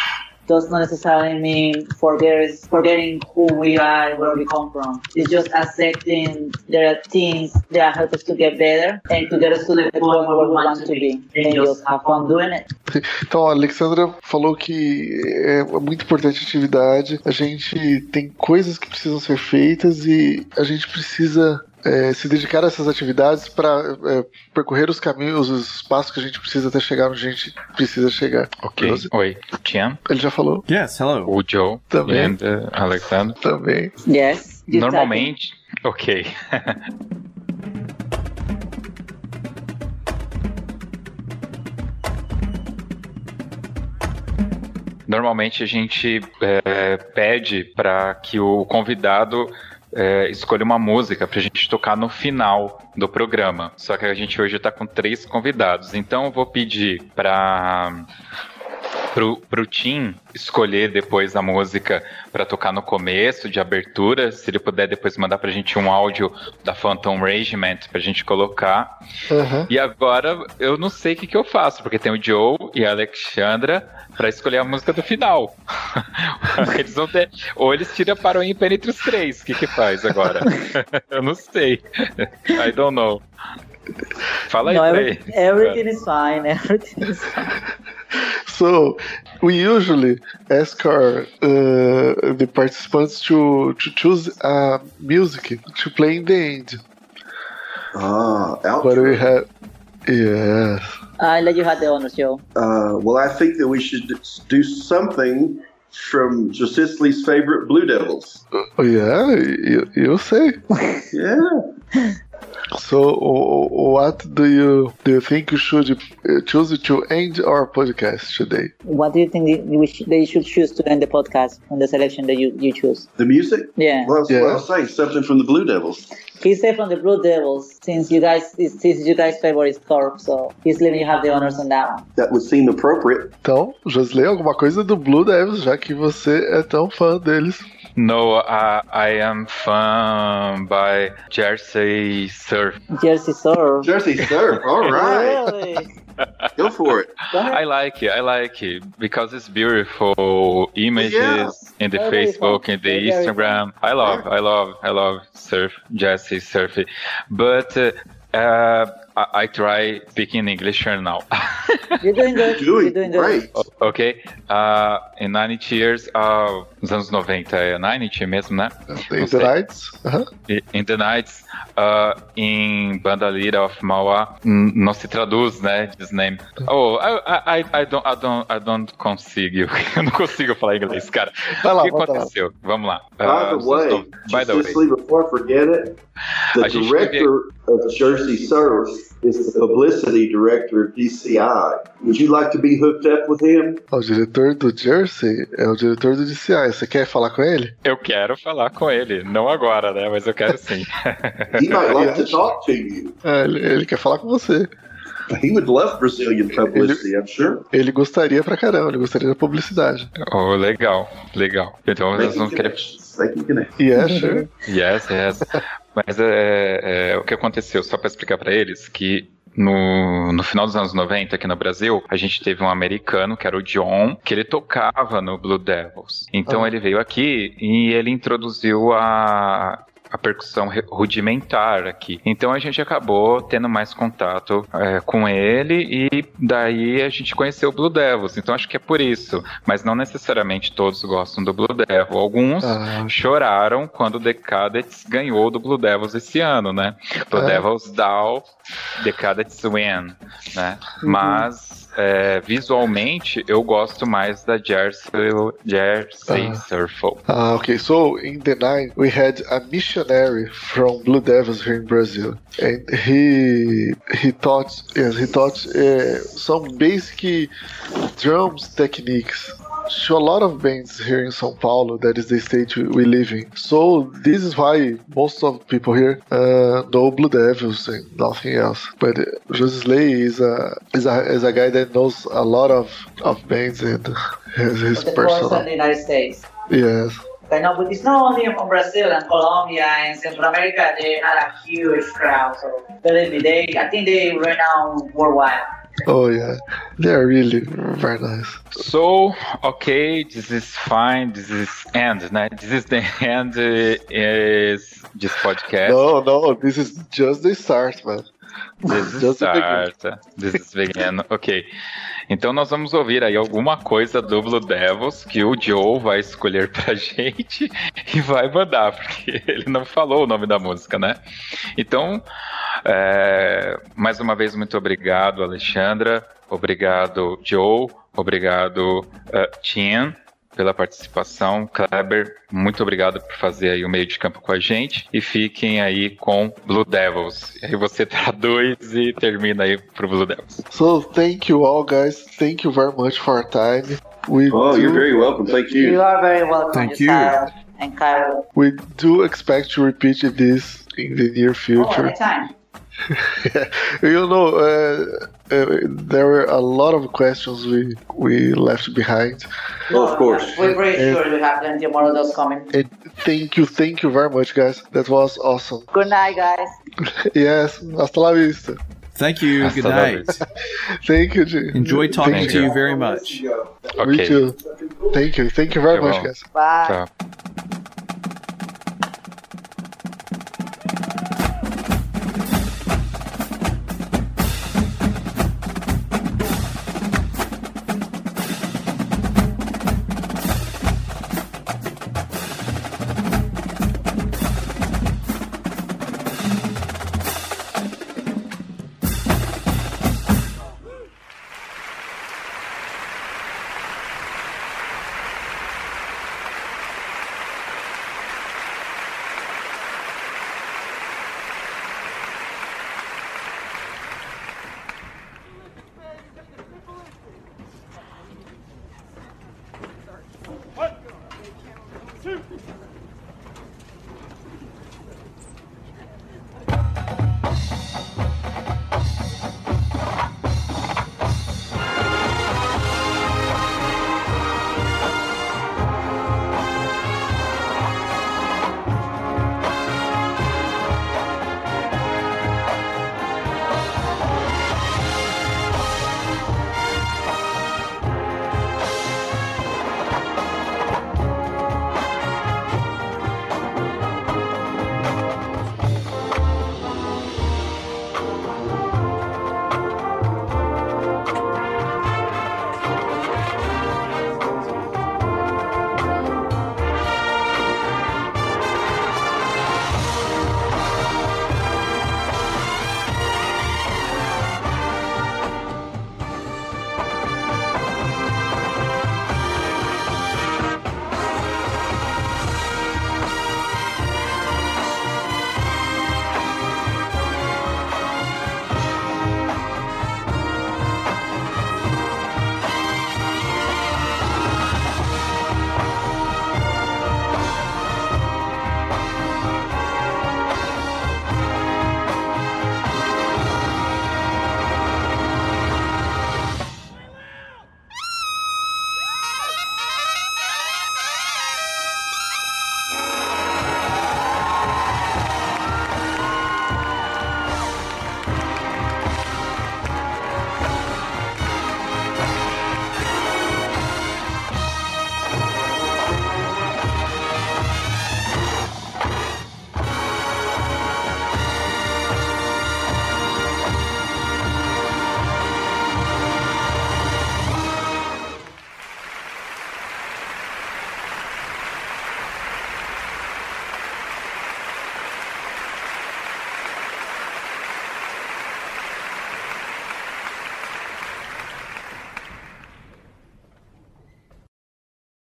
does not necessarily mean forget, forgetting who we are, where we come from. It's just accepting there are things that help us to get better and to get us to the point where we want to be. And just have fun doing it. Então, a Alexandra falou que é muito importante a atividade. A gente tem coisas que precisam ser feitas e a gente precisa é, se dedicar a essas atividades para é, percorrer os caminhos, os passos que a gente precisa até chegar onde a gente precisa chegar. Ok. Você? Oi. Tian? Ele já falou? Yes, hello. O Joe. Também. And, uh, Alexander. Também. Yes. Normalmente. Ok. Normalmente a gente é, pede para que o convidado é, escolha uma música pra gente tocar no final do programa. Só que a gente hoje tá com três convidados. Então eu vou pedir pra. Pro, pro Tim escolher depois a música para tocar no começo, de abertura, se ele puder depois mandar pra gente um áudio da Phantom Regiment pra gente colocar. Uhum. E agora eu não sei o que, que eu faço, porque tem o Joe e a Alexandra para escolher a música do final. eles vão ter, ou eles tiram para o ímpar entre os três. O que que faz agora? Eu não sei. I don't know. Fala aí pra every, everything is fine. Everything is fine. So we usually ask our uh, the participants to to choose a music to play in the end, Ah, but we outro. have yes. I let you have the honors, Joe. Uh, well, I think that we should do something from Josicely's favorite Blue Devils. Oh, yeah, you, you say. Yeah. So, what do you do? You think you should uh, choose to end our podcast today? What do you think they, we sh- they should choose to end the podcast on the selection that you, you choose? The music? Yeah. Well, what Yeah. I was saying. Something from the Blue Devils. He said from the Blue Devils, since you guys since you guys favorite is Corp, so he's letting you have the honors on that one. That would seem appropriate. Então, Josley, alguma coisa do Blue Devils, já que você é tão fã deles. No, uh, I am fan by Jersey Surf. Jersey Surf. Jersey Surf. All right. Really? Go for it. Go. I like it. I like it because it's beautiful images Yeah. in the Very Facebook, fun. in the Very Instagram. I love, I love, I love surf, Jesse surfing. But uh, uh, I, I try speaking English here now. You're doing good. Doing You're doing good. great. ok? Uh, in 90 years, uh, nos anos 90 é 90 mesmo, né? In the sei. Nights. Aham. In the Nights, uh, em Banda Lira of Mauá, não se traduz, né? This name. Oh, I, I, I, don't, I, don't, I don't consigo. Eu não consigo falar inglês, cara. Vai lá, o que volta lá. aconteceu? Vamos lá. By Uh, the way, by the way. Before I forget it, the director of Jersey Surf is the publicity director of DCI. Would you like to be hooked up with him? O diretor do Jersey é o diretor do DCI. Você quer falar com ele? Eu quero falar com ele, não agora, né? Mas eu quero sim. He might like to talk to you. É, ele, ele quer falar com você. He would love Brazilian publicity, I'm sure. Ele gostaria pra caramba, ele gostaria da publicidade. oh, legal, legal. Então nós Making vamos querer. é, sure. Yes, yes. Mas é, é, o que aconteceu, só para explicar para eles, que no, no final dos anos 90, aqui no Brasil, a gente teve um americano, que era o John, que ele tocava no Blue Devils. Então Ah. ele veio aqui e ele introduziu a. A percussão rudimentar aqui. Então a gente acabou tendo mais contato é, com ele e daí a gente conheceu o Blue Devils. Então acho que é por isso. Mas não necessariamente todos gostam do Blue Devil. Alguns Ah, choraram quando o The Cadets ganhou do Blue Devils esse ano, né? Blue É. Devils down, The Cadets win, né? Uhum. Mas é, visualmente eu gosto mais da Jersey, Jersey Ah. Surf. Ah, okay. So in the nine, we had a missionary from Blue Devils here in Brazil, and he he taught yes he taught uh, some basic drums techniques to a lot of bands here in São Paulo. That is the state we- live in. So this is why most of people here uh, know Blue Devils and nothing else. But uh, Josley is a is a is a guy that knows a lot of of bands and his, his course, in the United States. yes. I know, but it's not only from Brazil and Colombia and Central America. They had a huge crowd. So believe me, they I think they renowned worldwide. Oh yeah, they're really very nice. So, okay, this is fine. This is end, né? This is the end uh, is this podcast. No, no, this is just the start, man. This is Just the beginning. start. This is begin. Ok. Então nós vamos ouvir aí alguma coisa do Blue Devils que o Joe vai escolher pra gente e vai mandar, porque ele não falou o nome da música, né? Então, é, mais uma vez, muito obrigado, Alexandra. Obrigado, Joe. Obrigado, uh, pela participação. Kleber, muito obrigado por fazer aí o meio de campo com a gente. E fiquem aí com Blue Devils. E aí você traduz e termina aí pro Blue Devils. So thank you all, guys. Thank you very much for our time. We Oh, do, you're very welcome. Thank You you. are very welcome, Thank you. And Cairo. we do expect to repeat this in the near Oh, future. anytime. you know, uh, uh, there were a lot of questions we we left behind. Of course. We're pretty And- sure we have plenty more of those coming. And thank you, thank you very much, guys. That was awesome. Good night, guys. Yes, hasta la vista. Thank you. Hasta Good night. Thank you, Jay. Enjoy talking Thank to you. you very much. Me too. Thank you. Thank you very Tá much, bom. guys. Bye. Tchau.